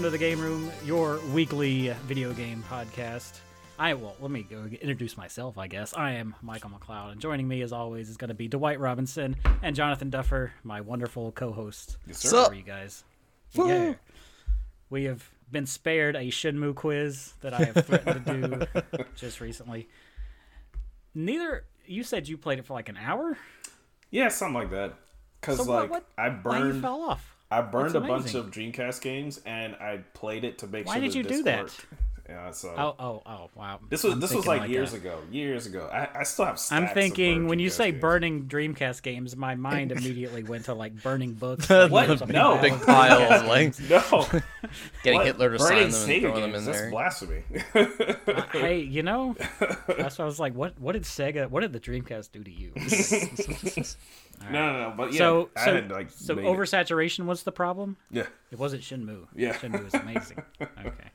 Hello, everybody, and welcome to the Game Room, your weekly video game podcast. I will let me go introduce myself. I guess I am Michael McLeod, and joining me, as always, is going to be Dwight Robinson and Jonathan Duffer, my wonderful co-host. Yes, How sir. are you guys? Yeah. We have been spared a Shenmue quiz that I have threatened to do just recently. Neither you said you played it for like an hour. Yeah, something like that. Cause So like what- I Why you burned, fell off? I burned a bunch of Dreamcast games, and I played it to make Why sure. Why did the you do disc that? worked. Yeah, so Oh, oh, oh! Wow. this was I'm this was thinking like years a- ago. Years ago. I, I still have. Stacks I'm thinking burned when you Dreamcast say games. burning Dreamcast games, my mind immediately went to like burning books. What? No. big pile of like no getting What? Hitler to Burning sign them and Sega throw them in That's there. blasphemy. hey, you know, that's why I was like, what? What did Sega? What did the Dreamcast do to you? No, no, no. But yeah, so, I so, had like so made it. oversaturation was the problem. Yeah. It wasn't Shenmue. Yeah. Shenmue is amazing. okay.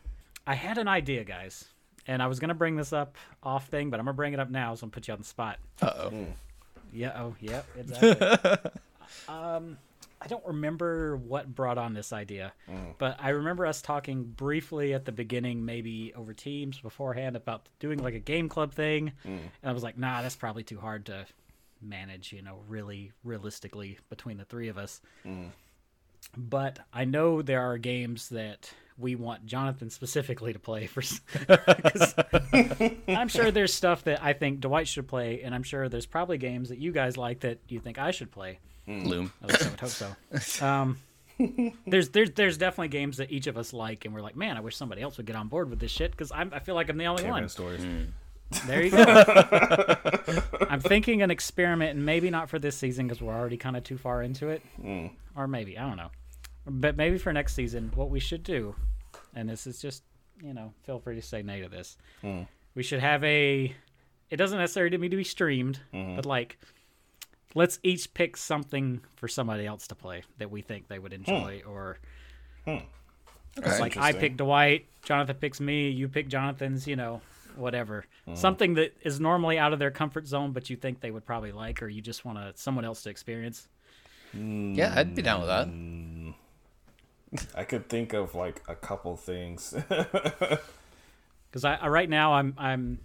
I had an idea, guys, and I was gonna bring this up off thing, but I'm gonna bring it up now, so I'm gonna put you on the spot. Uh oh. Yeah. Oh, yeah. Exactly. um, I don't remember what brought on this idea, but I remember us talking briefly at the beginning, maybe over Teams beforehand, about doing like a game club thing, and I was like, "Nah, that's probably too hard to manage." You know, really realistically between the three of us. Mm. But I know there are games that we want Jonathan specifically to play for. I'm sure there's stuff that I think Dwight should play, and I'm sure there's probably games that you guys like that you think I should play. Mm. Loom. At least I would hope so. Um, there's there's there's definitely games that each of us like, and we're like, man, I wish somebody else would get on board with this shit because I feel like I'm the only Caveman one. stories. Mm. There you go. I'm thinking an experiment, and maybe not for this season because we're already kind of too far into it, hmm. or maybe I don't know, but maybe for next season, what we should do, and this is just you know, feel free to say nay to this. Hmm. We should have a. It doesn't necessarily need to be streamed, mm-hmm. but like, let's each pick something for somebody else to play that we think they would hmm. enjoy, or Okay. like I pick Dwight, Jonathan picks me, you pick Jonathan's, you know, whatever. Mm-hmm. Something that is normally out of their comfort zone, but you think they would probably like, or you just want to someone else to experience. Hmm. Yeah, I'd be down with that. I could think of like a couple things. Because I, I right now I'm I'm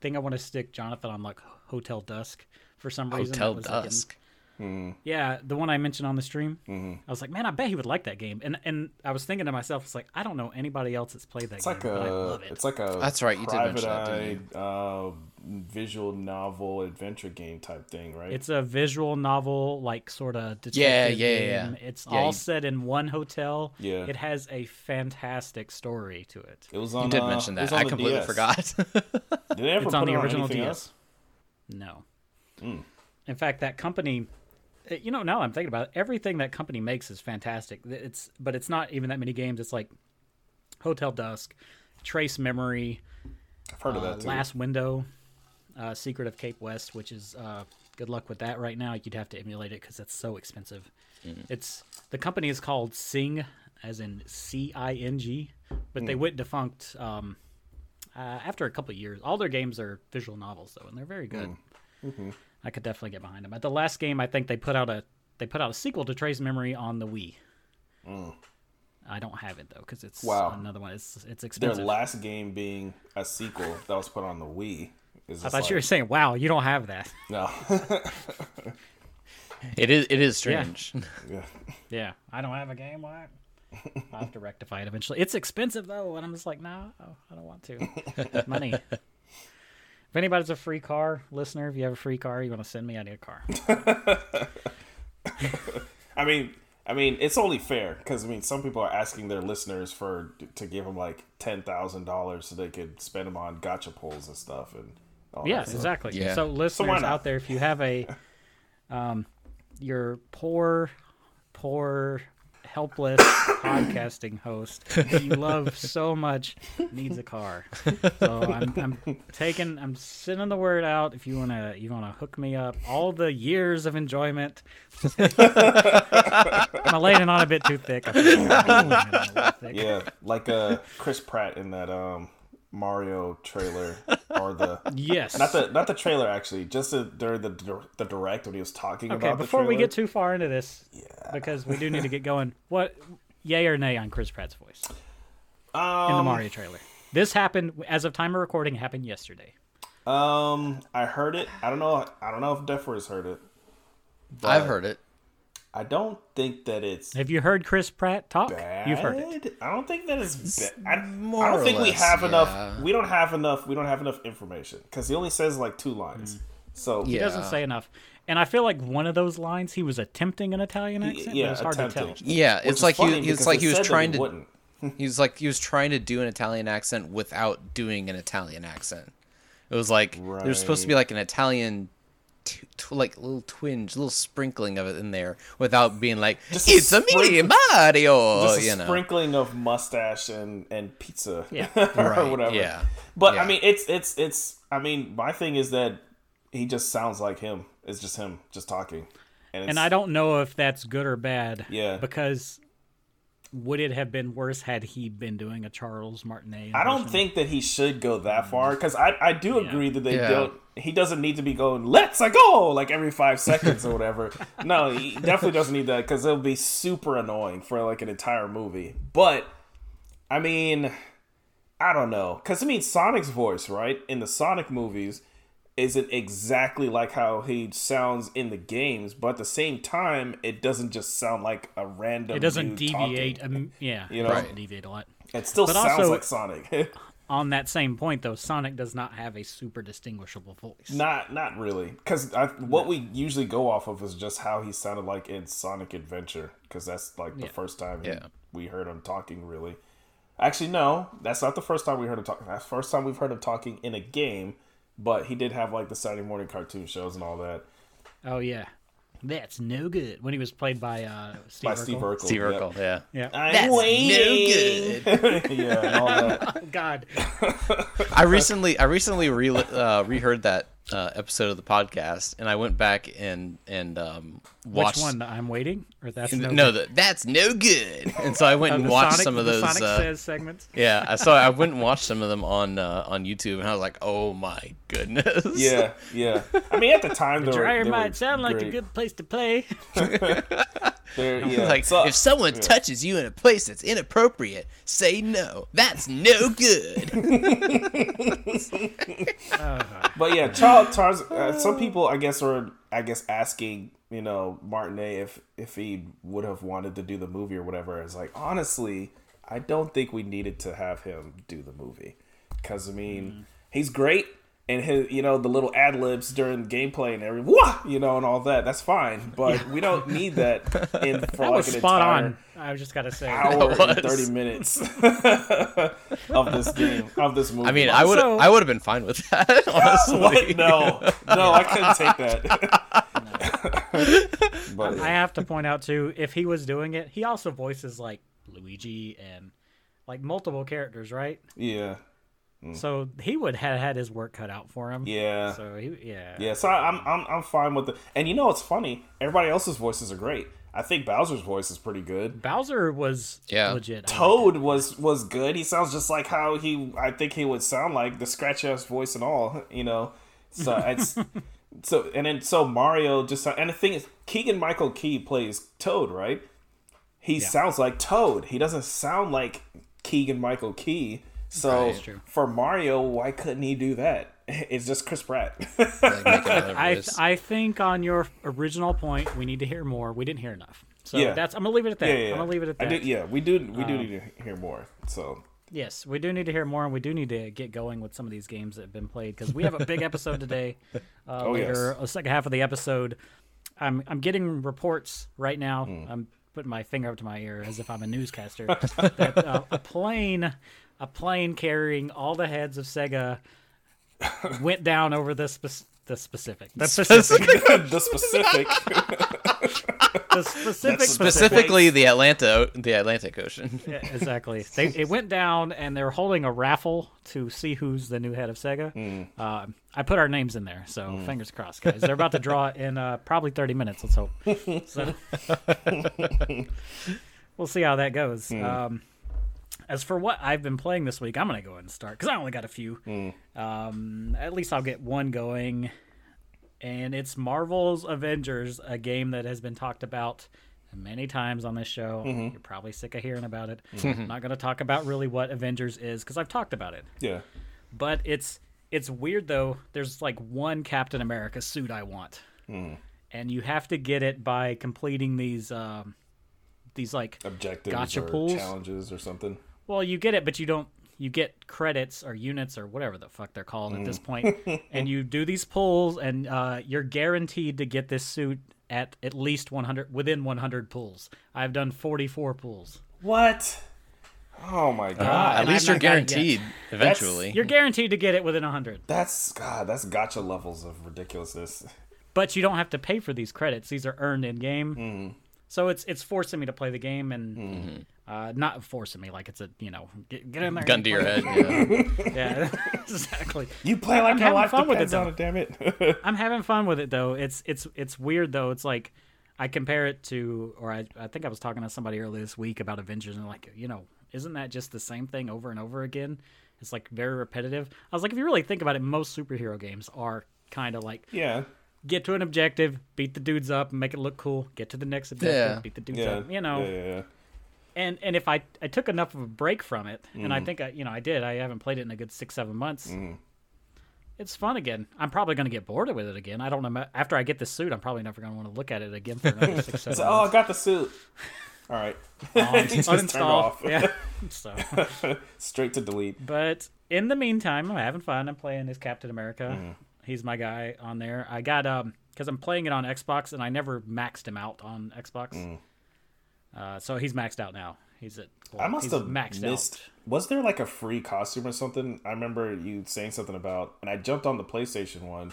think I want to stick Jonathan on like Hotel Dusk for some reason. Hotel Dusk. like, in- Dusk. yeah, the one I mentioned on the stream. I was like, man, I bet he would like that game. And and I was thinking to myself, it's like I don't know anybody else that's played that It's game, like but I a, love it. it's like a That's right, you did mention that, didn't eye, uh, visual novel adventure game type thing, right? It's a visual novel, like sort of detective Yeah, yeah, yeah, game. yeah. It's Yeah, all you- set in one hotel. Yeah. It has a fantastic story to it. it was on. You did uh, mention that. I completely DS. forgot. Did they ever It's put on the it original anything DS. else? No. Hmm. In fact, that company, you know, now I'm thinking about it, everything that company makes is fantastic. It's but it's not even that many games. It's like Hotel Dusk, Trace Memory, I've heard of uh, that too. Last Window, uh, Secret of Cape West, which is uh, good luck with that right now. You'd have to emulate it because it's so expensive. It's the company is called Cing, as in C I N G, but they went defunct um, uh, after a couple of years. All their games are visual novels though, and they're very good. I could definitely get behind them. At the last game, I think they put out a they put out a sequel to Trace Memory on the Wii. Mm. I don't have it though because it's Wow. another one. It's it's expensive. Their last game being a sequel that was put on the Wii. Is I just thought you were saying, "Wow, you don't have that." No. it is. It is strange. yeah. Yeah, I don't have a game. What? I'll have to rectify it eventually. It's expensive though, and I'm just like, no, I don't want to. Money. If anybody's a free car listener, if you have a free car, you want to send me, I need a car. I mean, I mean, it's only fair because I mean, some people are asking their listeners for to give them like ten thousand dollars so they could spend them on gacha pulls and stuff and. All Yeah, that exactly. Yeah. So listeners not? out there, if you have a, um, your poor, poor, helpless podcasting host that you love so much needs a car. So I'm, I'm taking, I'm sending the word out. If you wanna, you wanna hook me up. All the years of enjoyment. Am I laying it on a bit too thick? I feel like I'm laying it on a thick. Yeah, like uh, Chris Pratt in that um Mario trailer or the Yes. not the not the trailer actually, just the during the dir- the direct when he was talking Okay, about the before we get too far into this, because we do need to get going. What yay or nay on Chris Pratt's voice Um, in the Mario trailer? This happened as of time of recording. Happened yesterday. Um, I heard it. I don't know. I don't know if Duffer has heard it. I've heard it. I don't think that it's Have you heard Chris Pratt talk? bad. You've heard it. I don't think that it's bad. I, more I don't or think we have yeah. enough. We don't have enough. We don't have enough information because he only says like two lines. Mm. So He Yeah. doesn't say enough. And I feel like one of those lines he was attempting an Italian accent. but yeah, it's hard attempting. to tell. Yeah, Which it's like he, it's like he was said that trying to. wouldn't. He was like he was trying to do an Italian accent without doing an Italian accent. It was like there was supposed to be like an Italian, t- t- like little twinge, little sprinkling of it in there, without being like Just a it's a me Mario. Just a you know, sprinkling of mustache and and pizza, Yeah. or Right, whatever. yeah, But yeah. I mean, it's it's it's. I mean, my thing is that he just sounds like him. It's just him, just talking. And, And I don't know if that's good or bad. Yeah. Because would it have been worse had he been doing a Charles Martinet? I don't think that he should go that far because I, I do agree that they Yeah. don't. He doesn't need to be going "Let's I go" like every five seconds or whatever. no, he definitely doesn't need that because it'll be super annoying for like an entire movie. But I mean, I don't know because I mean Sonic's voice right in the Sonic movies isn't exactly like how he sounds in the games, but at the same time, it doesn't just sound like a random. It doesn't dude deviate. talking. Um, yeah, You it know? doesn't deviate a lot. It still but sounds also- like Sonic. On that same point, though, Sonic does not have a super distinguishable voice. Not not really, because what we usually go off of is just how he sounded like in Sonic Adventure, because that's like the Yeah. first time he- Yeah. we heard him talking. Really, actually, no, that's not the first time we heard him talking. That's the first time we've heard him talking in a game. But he did have like the Saturday morning cartoon shows and all that Oh yeah, that's no good. When he was played by uh, Steve by Urkel. Steve Urkel. Steve yep. Urkel, yeah. Yeah. I'm That's no waiting. yeah, that. Oh God. I recently I recently re uh, reheard that uh, episode of the podcast, and I went back and and um, watched. Which one? I'm waiting, or that's No, no. the, that's no good. And so I went and watched Sonic, some of the those. Sonic uh, says segments. yeah, I saw. I went and watched some of them on uh, on YouTube, and I was like, "Oh my goodness!" Yeah, yeah. I mean, at the time, the Dryer were might sound like a good place to play. Yeah. like So- if someone touches you in a place that's inappropriate, say no. That's no good. But yeah, Charles. Charles uh, some people, I guess, are I guess asking you know Martinet if if he would have wanted to do the movie or whatever. It's like honestly, I don't think we needed to have him do the movie because I mean mm-hmm. he's great and his you know the little ad libs during gameplay and every wah you know and all that. That's fine, but we don't need that in for That like was an spot on. I just gotta say. hour and thirty minutes of this game of this movie. I mean, I would Also- I would have been fine with that. Honestly, What? No, no, I couldn't take that. but I have to point out too, if he was doing it, he also voices like Luigi and like multiple characters, right? yeah, So he would have had his work cut out for him. Mm. yeah, So he, yeah. yeah. So I- I'm, I'm, I'm fine with it. And you know what's funny? Everybody else's voices are great. I think Bowser's voice is pretty good. Bowser was Yeah. legit. I Toad was was good. He sounds just like how he I think he would sound like the scratch ass voice and all. You know, so it's so and then so Mario just and the thing is Keegan Michael Key plays Toad, right? He sounds like Toad. He doesn't sound like Keegan Michael Key. So Right. true. for Mario, why couldn't he do that? It's just Chris Pratt. Like, make another I. I think on your original point, we need to hear more. We didn't hear enough. So Yeah. that's I'm gonna leave it at that. yeah, yeah, I'm gonna leave it at that. Uh, do, yeah, we do. We do need to hear more. So Yes, we do need to hear more, and we do need to get going with some of these games that have been played because we have a big episode today. Uh, Oh, later, yes. the second half of the episode, I'm I'm getting reports right now. Hmm. I'm putting my finger up to my ear as if I'm a newscaster. that uh, a plane, a plane carrying all the heads of Sega, went down over the spec- the specific, the specific, the specific. the specific, That's specific. Specifically, the Atlanta, the Atlantic Ocean. Yeah, exactly. They, it went down, and they're holding a raffle to see who's the new head of Sega. Hmm. Uh, I put our names in there, so fingers crossed, guys. They're about to draw in uh, probably 30 minutes. Let's hope. So, we'll see how that goes. Hmm. Um, as for what I've been playing this week, I'm going to go ahead and start because I only got a few. Hmm. Um, at least I'll get one going, and it's Marvel's Avengers, a game that has been talked about many times on this show. Mm-hmm. You're probably sick of hearing about it. I'm not going to talk about really what Avengers is because I've talked about it. Yeah. But it's it's weird though. There's like one Captain America suit I want, Hmm. and you have to get it by completing these um, these like Objectives Gacha or pools? challenges or something. Well, you get it, but you don't. You get credits or units or whatever the fuck they're called at this Mm. point, and you do these pulls, and uh, you're guaranteed to get this suit at at least 100 within 100 pulls. I've done 44 pulls. What? Oh my god. At least I've you're not got it yet. guaranteed eventually. You're guaranteed to get it within 100, That's God. That's gacha levels of ridiculousness. but you don't have to pay for these credits. These are earned in game. Mm-hmm. So it's it's forcing me to play the game and uh, not forcing me like it's a you know get, get in there Gun and to your head. Yeah. yeah exactly You play like I'm your having life fun with it, on though. it. Damn it. I'm having fun with it though. It's it's it's weird though. It's like I compare it to, or I I think I was talking to somebody earlier this week about Avengers and like you know isn't that just the same thing over and over again? It's like very repetitive. I was like, if you really think about it, most superhero games are kind of like yeah. get to an objective, beat the dudes up, make it look cool, get to the next objective, Yeah. beat the dudes Yeah. up. You know, Yeah, yeah, yeah. And and if I I took enough of a break from it, and Mm. I think I you know I did. I haven't played it in a good six seven months. Mm. It's fun again. I'm probably going to get bored with it again. I don't know. After I get this suit, I'm probably never going to want to look at it again for another six seven So, oh, I got the suit. All right. Un- Just uninstall. off. Yeah. So, Straight to delete. but in the meantime, I'm having fun. I'm playing as Captain America. Mm. He's my guy on there. I got um because I'm playing it on Xbox and I never maxed him out on Xbox. Uh, so he's maxed out now. He's at. well, I must he's have maxed missed. out. Was there like a free costume or something? I remember you saying something about, and I jumped on the PlayStation one,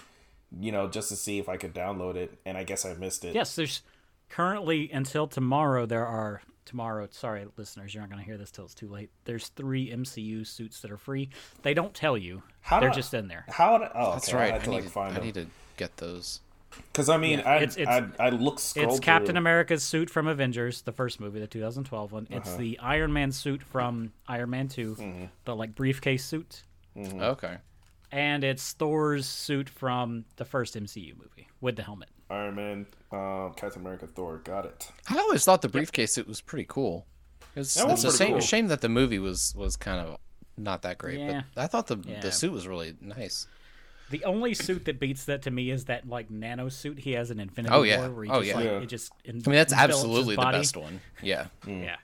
you know, just to see if I could download it, and I guess I missed it. Yes, there's currently until tomorrow. There are tomorrow. Sorry, listeners, you're not going to hear this till it's too late. There's three MCU suits that are free. They don't tell you. How They're do I- just in there. How? Did, oh, That's okay, right. I I, had to need, like to- find I them need to get those. Because I mean, Yeah, I, it's- it's- I I look scrolled It's Captain through. America's suit from Avengers, the first movie, the 2012 one. It's Uh-huh. the Iron Man suit from Iron Man 2, Mm-hmm. the like briefcase suit, Okay. and it's Thor's suit from the first MCU movie with the helmet. Iron Man, um, Captain America, Thor. Got it. I always thought the briefcase suit was pretty cool. It's, That was it's a pretty shame, cool. shame that the movie was was kind of not that great. Yeah. But I thought the Yeah. the suit was really nice. The only suit that beats that to me is that like nano suit he has in Infinity Oh, yeah. War, where he Oh, just, yeah. like, Yeah. it just In, I mean, that's absolutely the best one. Yeah. Yeah.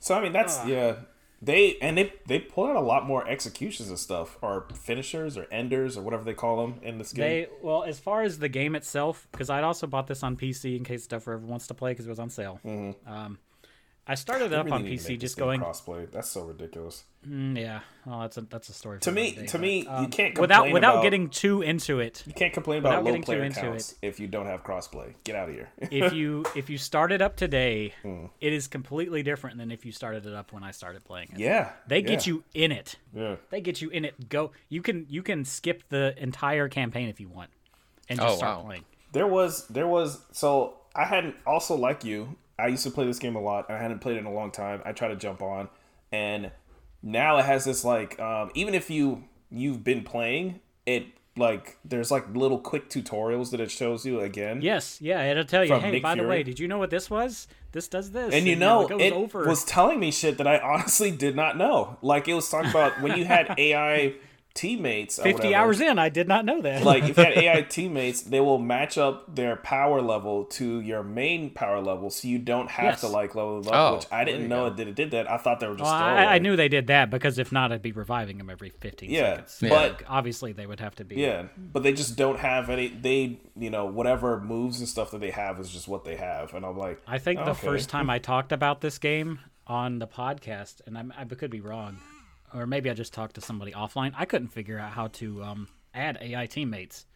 So I mean, that's Ah. yeah. They and they they pull out a lot more executions and stuff, or finishers, or enders, or whatever they call them in this game. They well, as far as the game itself, because I'd also bought this on PC in case Duffer ever wants to play because it was on sale. Um, I started up really on PC just going, crossplay. That's so ridiculous. mm, yeah. Well, that's a that's a story. For To me, day, to but, me, you um, can't without without about- getting too into it. You can't complain about low player into counts if you don't have crossplay. Get out of here. if you if you started up today, Hmm. it is completely different than if you started it up when I started playing it. yeah, They get yeah, you in it. Yeah, They get you in it. Go. You can you can skip the entire campaign if you want, and just Oh, start wow. playing. there was there was so I hadn't also like you. I used to play this game a lot, and I hadn't played it in a long time. I try to jump on, and now it has this like um, even if you you've been playing it like there's like little quick tutorials that it shows you again. Yes, yeah, it'll tell you. Hey, Nick by the way, did you know what this was? This does this, And you uh, know, it it was telling me shit that I honestly did not know. Like it was talking about when you had AI teammates. Fifty whatever, hours in, I did not know that. Like if you had AI teammates, they will match up their power level to your main power level, so you don't have Yes. to like level them up. Oh, which I didn't know go. it did. It did that. I thought they were just. Well, I. I knew they did that because if not, I'd be reviving them every fifteen Yeah, seconds. Yeah. Like, obviously, they would have to be. Yeah, but they just don't have any. They, you know, whatever moves and stuff that they have is just what they have, and I'm like, I think the okay. first time I talked about this game on the podcast, and I'm, I could be wrong, or maybe I just talked to somebody offline. I couldn't figure out how to um, add AI teammates.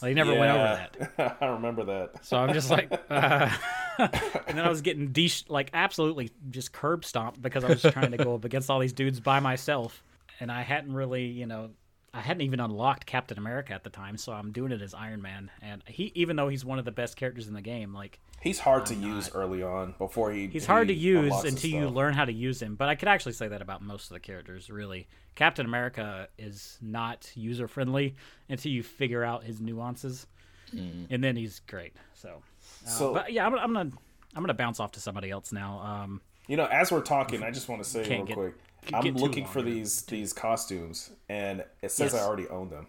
They never went over that. I remember that. So I'm just like, uh, and then I was getting de- like absolutely just curb stomped because I was trying to go up against all these dudes by myself, and I hadn't really, you know, I hadn't even unlocked Captain America at the time, so I'm doing it as Iron Man, and he, even though he's one of the best characters in the game, like He's hard to use early on before he. he's hard to use until you learn how to use him. But I could actually say that about most of the characters, really. Captain America is not user friendly until you figure out his nuances, and then he's great. So, uh, So- but yeah, I'm, I'm gonna I'm gonna bounce off to somebody else now. Um, You know, as we're talking, I just want to say real get- quick. get I'm looking for here. these these costumes, and it says Yes. I already own them,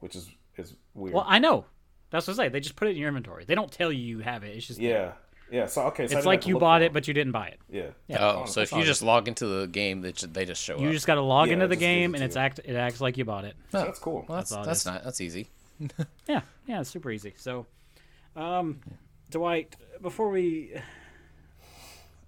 which is is weird. well, I know. That's what I say. They just put it in your inventory. They don't tell you you have it. It's just yeah, yeah. So okay, so It's like you bought it, them. but you didn't buy it. yeah. Yeah. Oh, so if you all just log into the game, they just, they just show You up. You just got to log Yeah, into the game, it and it's act. It acts like you bought it. Oh, That's cool. Well, that's That's that's not that's easy. Yeah, yeah, it's super easy. So, um, Dwight, before we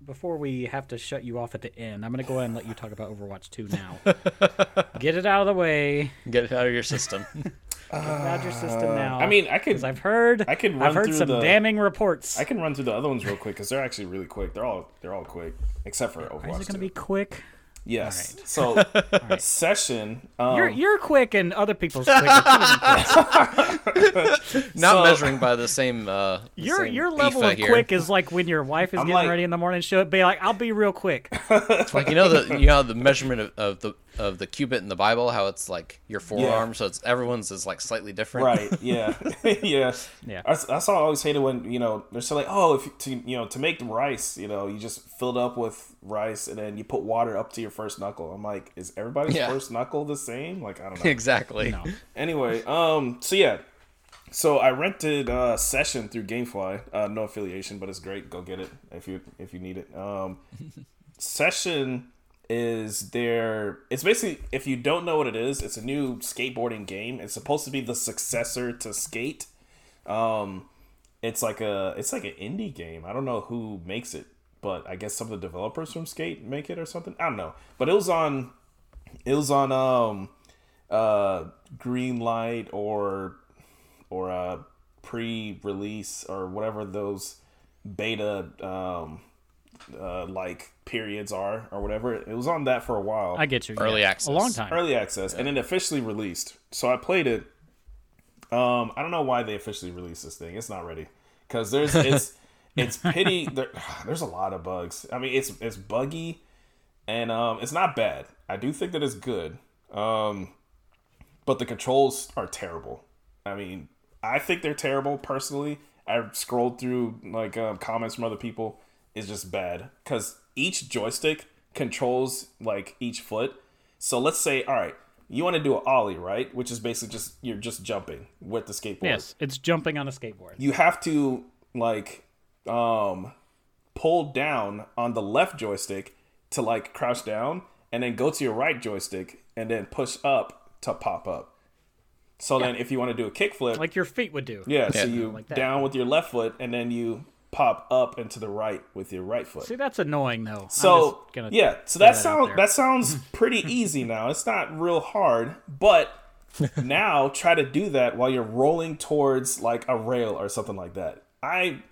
before we have to shut you off at the end, I'm gonna go ahead and let you talk about Overwatch 2 now. Get it out of the way. Get it out of your system. Get it out of your system now. Uh, I mean, I could 'Cause I've heard I can run I've heard through some the- damning reports. I can run through the other ones real quick because they're actually really quick. They're all they're all quick except for Overwatch. Is Overwatch. it gonna 2. be quick? Yes. Alright. So session. Um, You're you're quick, and other people's quick. are two different things. Not So- measuring by the same. Uh, the Your same your level of here. quick is like when your wife is I'm getting like- ready in the morning. She'll be like, "I'll be real quick." like you know the you know the measurement of, of the of the cubit in the Bible, how it's like your forearm, so it's everyone's is like slightly different. Right. Yeah. yeah. Yeah. That's, that's all I always hated when you know they're so like, oh, if you- to you know to make the rice, you know, you just fill it up with rice and then you put water up to your first knuckle. I'm like, is everybody's Yeah. first knuckle the same? Like I don't know. Exactly. No. anyway, um, so yeah, so I rented uh, Session through GameFly. Uh, no affiliation, but it's great. Go get it if you if you need it. Um, Session is there It's basically if you don't know what it is, it's a new skateboarding game. It's supposed to be the successor to Skate. Um, it's like a it's like an indie game. I don't know who makes it, but I guess some of the developers from Skate make it or something. I don't know, but it was on it was on um uh green light or or uh pre-release or whatever those beta um uh like periods are or whatever. It was on that for a while. I get you. Early yeah. access. A long time. early access and then officially released. So i played it. Um i don't know why they officially released this thing. It's not ready. Because there's it's it's pity there, there's a lot of bugs. I mean it's it's buggy and um it's not bad. I do think that it's good. Um but the controls are terrible. I mean i think they're terrible personally. I scrolled through like um, comments from other people it's just bad because each joystick controls like each foot. So let's say all right you want to do an ollie right? Which is basically just you're just jumping with the skateboard. Yes, it's jumping on a skateboard. you have to like um pull down on the left joystick to like crouch down and then go to your right joystick and then push up to pop up. So then if you want to do a kickflip Like your feet would do. yeah, so you Like down with your left foot and then you pop up and to the right with your right foot See, that's annoying though. I'm so yeah, so that that sounds that sounds pretty easy now. It's not real hard, but now try to do that while you're rolling towards like a rail or something like that. I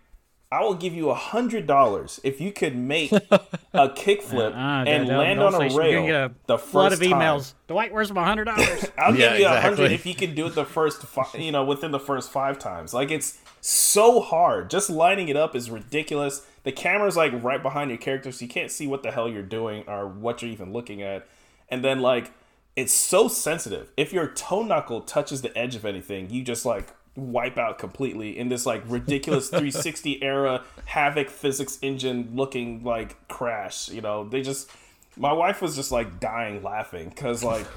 I will give you a hundred dollars if you could make a kickflip Ah, and don't- land don't on a. You're gonna rail get a the flood first of time. emails. Dwight, where's my hundred dollars? I'll Yeah, give you a hundred if you can do it the first, fi- you know, within the first five times. Like it's so hard. Just lining it up is ridiculous. The camera's like right behind your character, so you can't see what the hell you're doing or what you're even looking at. And then like it's so sensitive. If your toe knuckle touches the edge of anything, you just like wipe out completely in this like ridiculous 360 era Havok physics engine looking like crash. You know, they just. My wife was just like dying laughing because like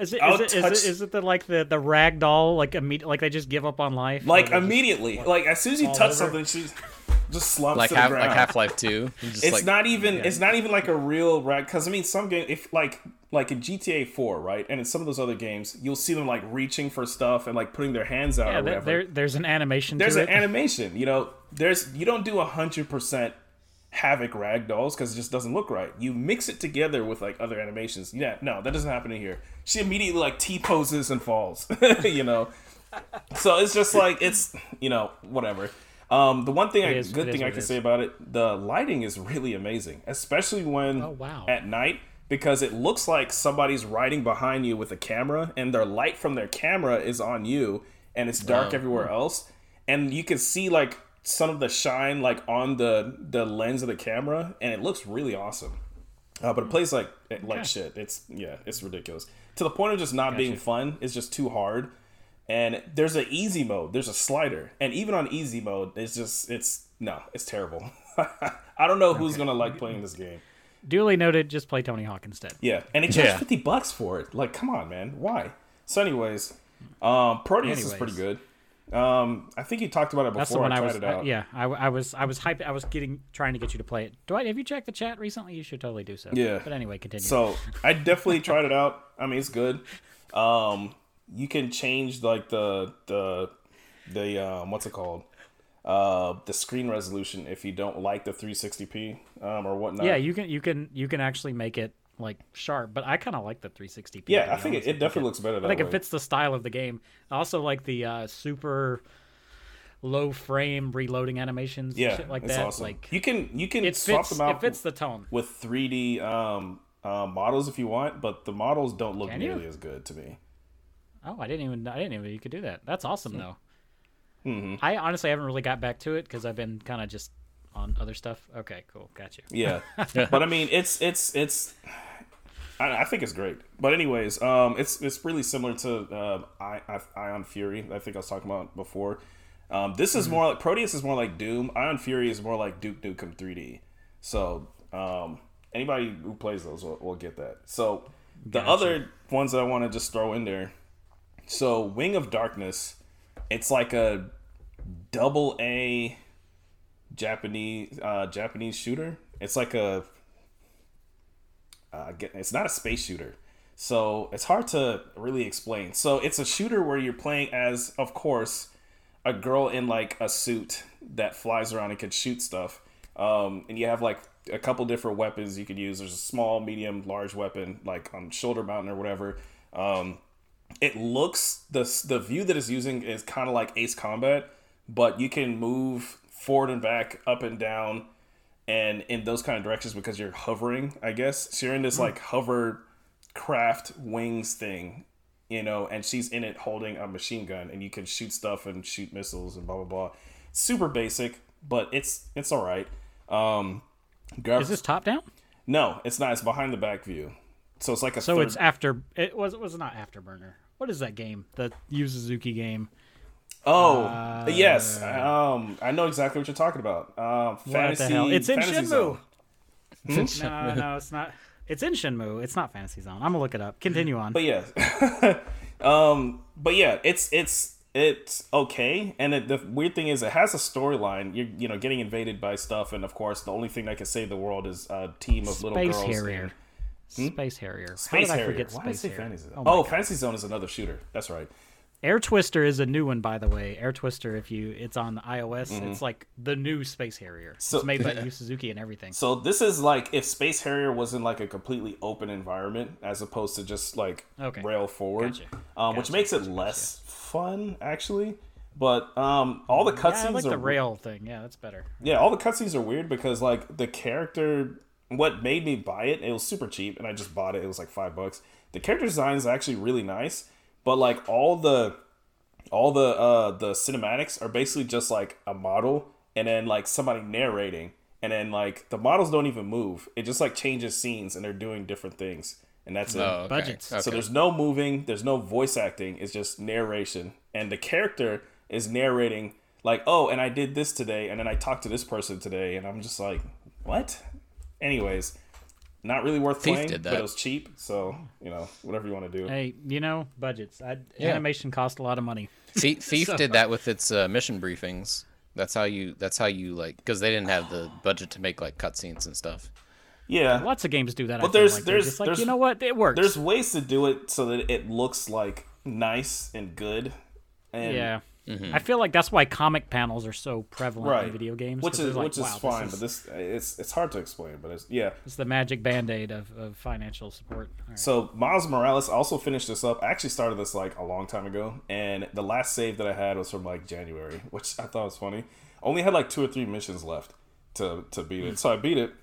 Is it, I'll is it, is touch- it, is it the like the the rag doll like immediate like they just give up on life? Like Or they just- immediately, like as soon as you touch over? something, she just slumps Like to the half ground. like Half Life Two. it's not even. It's not even like a real rag. Because I mean, some game if like like in GTA Four, right, and in some of those other games, you'll see them like reaching for stuff and like putting their hands out yeah, or whatever. there there's an animation. there's an it. animation. You know, there's you don't do a hundred percent Havok rag dolls because it just doesn't look right. You mix it together with like other animations. Yeah, no, that doesn't happen in here. She immediately like T poses and falls. you know, so it's just like it's you know whatever. Um, the one thing, I, is- good thing I can say about it, the lighting is really amazing, especially when Oh, wow. at night because it looks like somebody's riding behind you with a camera, and their light from their camera is on you, and it's dark everywhere else, and you can see like some of the shine like on the the lens of the camera, and it looks really awesome. Uh, but it plays like like shit. It's yeah, it's ridiculous to the point of just not being fun. It's just too hard. And there's an easy mode. There's a slider, and even on easy mode, it's just it's no, it's terrible. I don't know who's gonna like playing this game. Duly noted. Just play Tony Hawk instead. Yeah, and he charged Yeah. fifty bucks for it. Like, come on, man, why? So, anyways, um, Prodeus is pretty good. Um, I think you talked about it That's the before one I I tried was. it I- out. yeah, I, I was. I was hyped. I was getting trying to get you to play it. Dwight, have you checked the chat recently? You should totally do so. Yeah. But anyway, continue. So I definitely tried it out. I mean, it's good. Um, you can change like the the the um, what's it called? Uh, the screen resolution if you don't like the 360p um, or whatnot. yeah, you can. You can. You can actually make it like sharp. But I kind of like the 360p. yeah. I think it, it definitely looks better. That I think way. it fits the style of the game. I also like the uh, super low frame reloading animations. Yeah, and shit like that. awesome. Like you can you can it swap fits. them out It fits the tone. with 3D um, uh, models if you want, but the models don't look Can you? nearly as good to me. Oh, I didn't even. I didn't even. You could do that. That's awesome Hmm. though. Mm-hmm. I honestly haven't really got back to it because I've been kind of just on other stuff. Okay, cool, got you. Yeah, but I mean, it's it's it's. I, I think it's great, but anyways, um, it's it's really similar to uh, I, I, Ion Fury. I think I was talking about before. Um, this Mm-hmm. is more like Prodeus is more like Doom. Ion Fury is more like Duke Nukem 3D. So um, anybody who plays those will, will get that. So the Gotcha. other ones that I want to just throw in there. So Wing of Darkness, it's like a double A Japanese uh, Japanese shooter. It's like a uh, it's not a space shooter, so it's hard to really explain. So it's a shooter where you're playing as, of course, a girl in like a suit that flies around and can shoot stuff. Um, and you have like a couple different weapons you could use. There's a small, medium, large weapon, like on shoulder mountain or whatever. Um, it looks the the view that it's using is kind of like Ace Combat, but you can move forward and back, up and down, and in those kind of directions because you're hovering. I guess so you're in this like hover craft wings thing, you know, and she's in it holding a machine gun, and you can shoot stuff and shoot missiles and blah blah blah. Super basic, but it's it's all right. Um, gra- Is this top down? no, it's not. It's behind the back view, so it's like a So third- it's after. It was. It was not Afterburner. What is that game? The Yu Suzuki game. Oh, Uh, yes. Um, I know exactly what you're talking about. Um, What fantasy. It's in Fantasy. Zone. No, no, it's not. It's in Shenmue. It's not Fantasy Zone. I'm gonna look it up. Continue on. But yeah, um, but yeah, it's it's it's okay. And it, the weird thing is, it has a storyline. You're you know getting invaded by stuff, and of course, the only thing that can save the world is a team of little girls. Harrier. Space Harrier. How Space did I Harrier. forget Why did I Space say Harrier? Fantasy Zone? Oh, Oh, my Fantasy Zone is another shooter. That's right. Air Twister is a new one, by the way. Air Twister, if you, it's on iOS. Mm-hmm. It's like the new Space Harrier. So- it's made by Yu Suzuki and everything. So this is like if Space Harrier was in like a completely open environment as opposed to just like Okay. rail forward, Gotcha. um, which Gotcha, makes it gotcha, less fun actually. But um, all the Yeah, cutscenes I like are the rail thing. Yeah, that's better. yeah, all the cutscenes are weird because like the character, what made me buy it, it was super cheap, and I just bought it. It was like five bucks. The character design is actually really nice, but like all the all the uh the cinematics are basically just like a model and then like somebody narrating and then like the models don't even move it just like changes scenes and they're doing different things and that's it Oh, okay. Budgets. Okay. so there's no moving there's no voice acting it's just narration and the character is narrating like oh and i did this today and then i talked to this person today and i'm just like what anyways not really worth Thief playing did but that. it was cheap so you know whatever you want to do Hey, you know, budgets. I, Yeah. Animation cost a lot of money. Thief, Thief So- did that with its uh, mission briefings. That's how you. That's how you like because they didn't have the budget to make like cutscenes and stuff. yeah Lots of games do that. But I there's- like. There's- just like, there's- you know what? It works. there's ways to do it so that it looks like nice and good and yeah. Mm-hmm. I feel like that's why comic panels are so prevalent right. in video games. which is like, which is wow, fine This but this it's it's hard to explain but it's yeah. It's the magic band aid of, of financial support. All right. so miles morales also finished this up. I actually started this like a long time ago and the last save that i had was from like january which i thought was funny. Only had like two or three missions left to to beat it. So i beat it.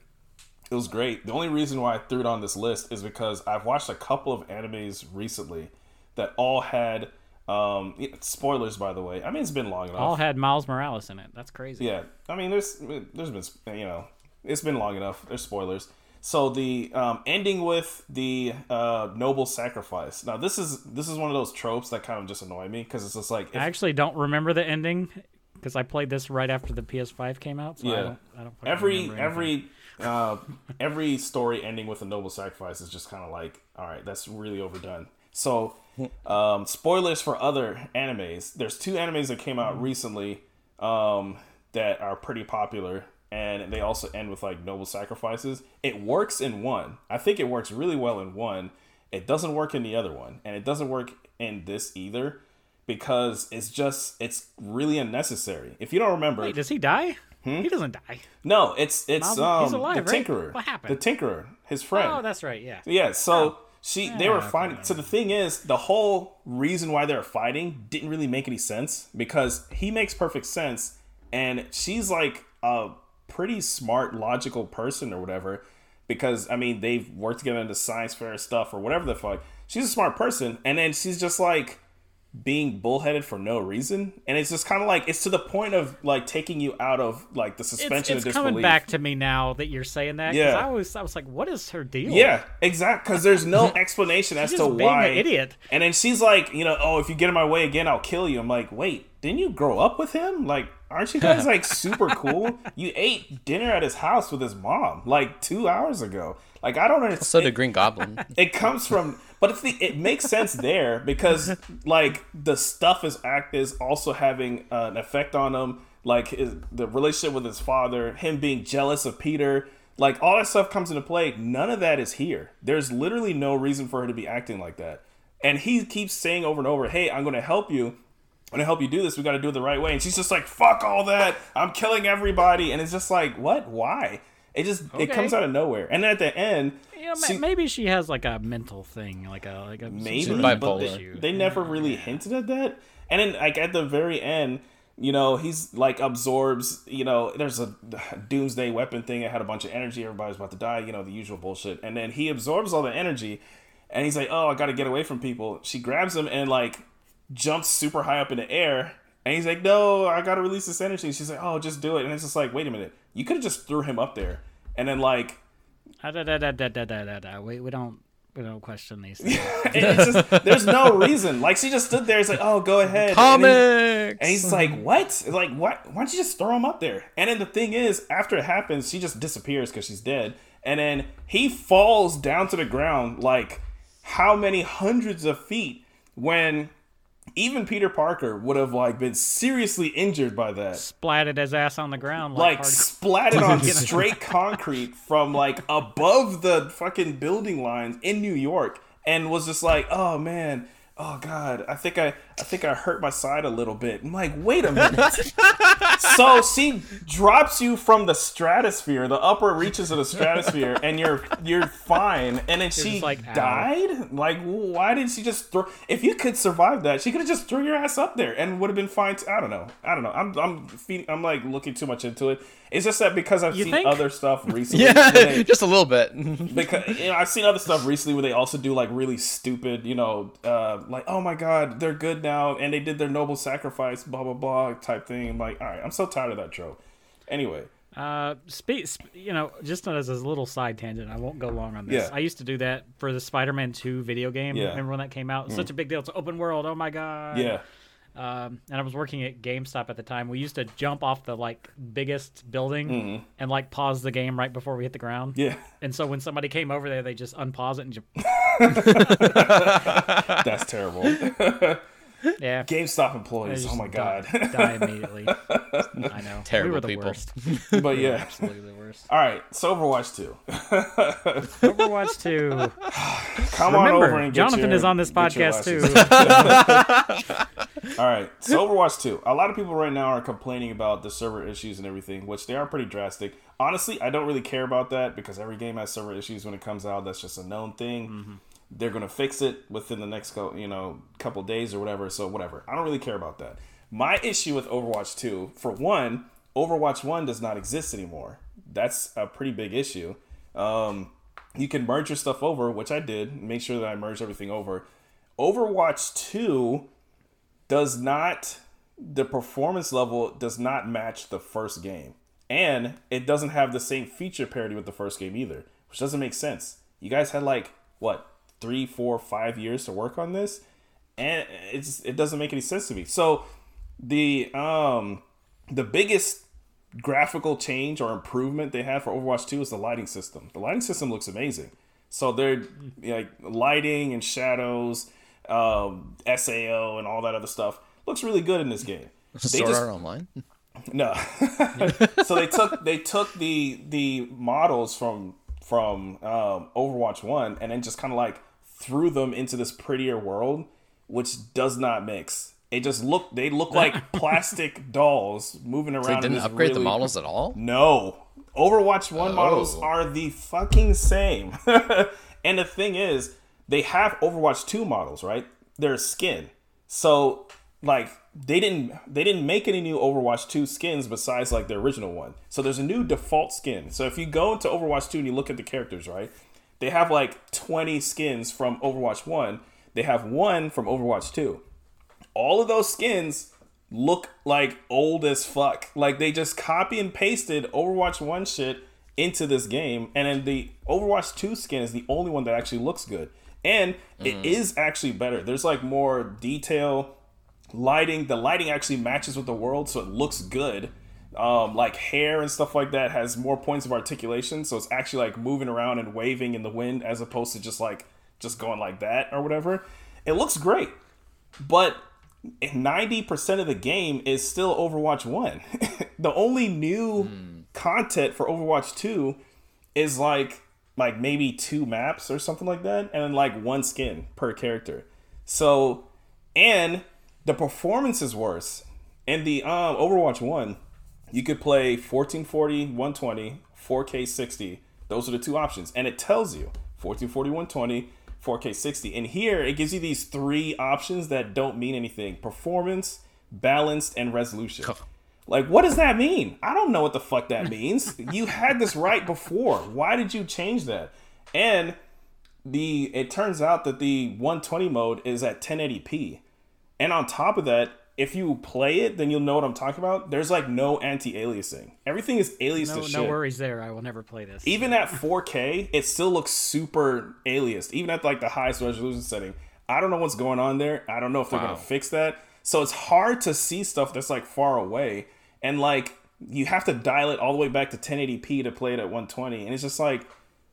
It was great. The only reason why i threw it on this list is because i've watched a couple of animes recently that all had um spoilers by the way i mean it's been long enough All had Miles Morales in it. That's crazy. Yeah, I mean, there's there's been you know it's been long enough. There's spoilers. So the um, ending with the uh, noble sacrifice. Now this is this is one of those tropes that kind of just annoy me because it's just like if, I actually don't remember the ending because I played this right after the PS5 came out. So I Yeah. don't, I don't every every uh, every story ending with a noble sacrifice is just kind of like, all right, that's really overdone. So, um, spoilers for other animes. There's two animes that came out recently um, that are pretty popular, and they also end with like noble sacrifices. It works in one. I think it works really well in one. It doesn't work in the other one, and it doesn't work in this either because it's just it's really unnecessary. If you don't remember, Wait, does he die? Hmm? He doesn't die. no, it's it's Mom, he's um alive, the right? Tinkerer. What happened? The Tinkerer, his friend. Oh, that's right. Yeah. yeah, so she they were Yeah, fighting. So the thing is, the whole reason why they were fighting didn't really make any sense because he makes perfect sense, and she's like a pretty smart, logical person or whatever. Because I mean, they've worked together into science fair stuff or whatever the fuck. She's a smart person, and then she's just like being bullheaded for no reason, and it's just kind of like it's to the point of like taking you out of like the suspension it's of coming back to me now that you're saying that Yeah. I was I was like, what is her deal? Yeah, exact. Because there's no explanation as to why. idiot. And then she's like, you know, oh, if you get in my way again, I'll kill you. I'm like, wait, didn't you grow up with him? Like, aren't you guys like super cool? You ate dinner at his house with his mom like two hours ago. Like, I don't understand. So did Green Goblin. it comes from but it's the it makes sense there because like the stuff is act is also having uh, an effect on him like his, the relationship with his father him being jealous of peter like all that stuff comes into play none of that is here there's literally no reason for her to be acting like that and he keeps saying over and over hey i'm going to help you I'm gonna help you do this. We got to do it the right way. And she's just like, "Fuck all that! I'm killing everybody." And it's just like, what? Why? It just it comes out of nowhere. And then at the end, You know, she- maybe she has like a mental thing, like a like a maybe but bipolar. they, they never really hinted at that and then like at the very end you know he's like absorbs you know there's a doomsday weapon thing It had a bunch of energy everybody's about to die you know the usual bullshit and then he absorbs all the energy and he's like oh i gotta get away from people she grabs him and like jumps super high up in the air. And he's like, no, I gotta release this energy. She's like, oh, just do it. And it's just like, wait a minute, you could have just threw him up there, and then like, ah, da, da, da, da, da, da, da. We we don't we don't question these. Things. just, there's no reason. Like she just stood there. It's like, oh, go ahead. Comics. And, he, and he's like, what? It's like what? Why don't you just throw him up there? And then the thing is, after it happens, she just disappears because she's dead. And then he falls down to the ground like how many hundreds of feet when even Peter Parker would have like been seriously injured by that. Splatted his ass on the ground like like, splatted on straight concrete from like above the fucking building lines in New York and was just like, "Oh man, oh god, I think I I think I hurt my side a little bit." I'm like, "Wait a minute." so she drops you from the stratosphere, the upper reaches of the stratosphere and you're you're fine. And then she like, ow. died? Like why did she just throw If you could survive that, she could have just threw your ass up there and would have been fine. T- I don't know. I don't know. I'm I'm feeding, I'm like looking too much into it. It's just that because I've You seen think? other stuff recently. yeah, they- just a little bit. because you know I've seen other stuff recently where they also do like really stupid, you know, uh, like oh my god, they're good now and they did their noble sacrifice, blah blah blah type thing. I'm like, all right, I'm so tired of that trope. Anyway, Uh, spe- sp- you know, just as a little side tangent, I won't go long on this. Yeah. I used to do that for the Spider-Man 2 video game. Yeah. Mm. Remember when that came out? It's Such a big deal. It's open world. Oh my god. yeah, Um, and I was working at GameStop at the time. We used to jump off the like biggest building and like pause the game right before we hit the ground. Mm-hmm. yeah, And so when somebody came over there, they just unpause it and just that's terrible. yeah. GameStop employees, Oh my die- god. die immediately. I know. Terrible we were the people. worst. but yeah, Absolutely the worst. all right. So Overwatch two. Overwatch 2. Come on over and get Jonathan your- is on this podcast too. All right, so Overwatch 2. A lot of people right now are complaining about the server issues and everything, which they are pretty drastic. Honestly, I don't really care about that because every game has server issues when it comes out. That's just a known thing. Mm-hmm. They're going to fix it within the next co- you know couple days or whatever. So whatever. I don't really care about that. My issue with Overwatch 2, for one, Overwatch 1 does not exist anymore. That's a pretty big issue. Um, you can merge your stuff over, which I did. Make sure that I merged everything over. Overwatch 2 does not the performance level does not match the first game. And it doesn't have the same feature parity with the first game either, which doesn't make sense. You guys had like what three, four, five years to work on this, and it's it doesn't make any sense to me. So the um the biggest graphical change or improvement they had for Overwatch 2 is the lighting system. The lighting system looks amazing. So they're like lighting and shadows, um, SAO and all that other stuff looks really good in this game. They Sword just, Online. No. so they took they took the the models from from um, Overwatch One and then just kind of like threw them into this prettier world, which does not mix. It just look they look like plastic dolls moving around. So they didn't upgrade really... the models at all. No, Overwatch One oh. models are the fucking same. and the thing is, they have Overwatch Two models, right? Their skin. So like they didn't they didn't make any new Overwatch 2 skins besides like the original one. So there's a new default skin. So if you go into Overwatch 2 and you look at the characters, right? They have like 20 skins from Overwatch 1. They have one from Overwatch 2. All of those skins look like old as fuck. Like they just copy and pasted Overwatch 1 shit into this game and then the Overwatch 2 skin is the only one that actually looks good. And mm. it is actually better. There's like more detail lighting the lighting actually matches with the world so it looks good um, like hair and stuff like that has more points of articulation so it's actually like moving around and waving in the wind as opposed to just like just going like that or whatever it looks great but 90% of the game is still overwatch 1 the only new mm. content for overwatch 2 is like like maybe two maps or something like that and then like one skin per character so and the performance is worse. In the um, Overwatch 1, you could play 1440, 120, 4K 60. Those are the two options. And it tells you 1440, 120, 4K 60. And here it gives you these three options that don't mean anything performance, balanced, and resolution. Like, what does that mean? I don't know what the fuck that means. you had this right before. Why did you change that? And the it turns out that the 120 mode is at 1080p. And on top of that, if you play it, then you'll know what I'm talking about. There's like no anti-aliasing. Everything is aliased no, to shit. No worries there. I will never play this. Even at 4K, it still looks super aliased. Even at like the highest resolution setting. I don't know what's going on there. I don't know if they're wow. gonna fix that. So it's hard to see stuff that's like far away. And like you have to dial it all the way back to 1080p to play it at 120. And it's just like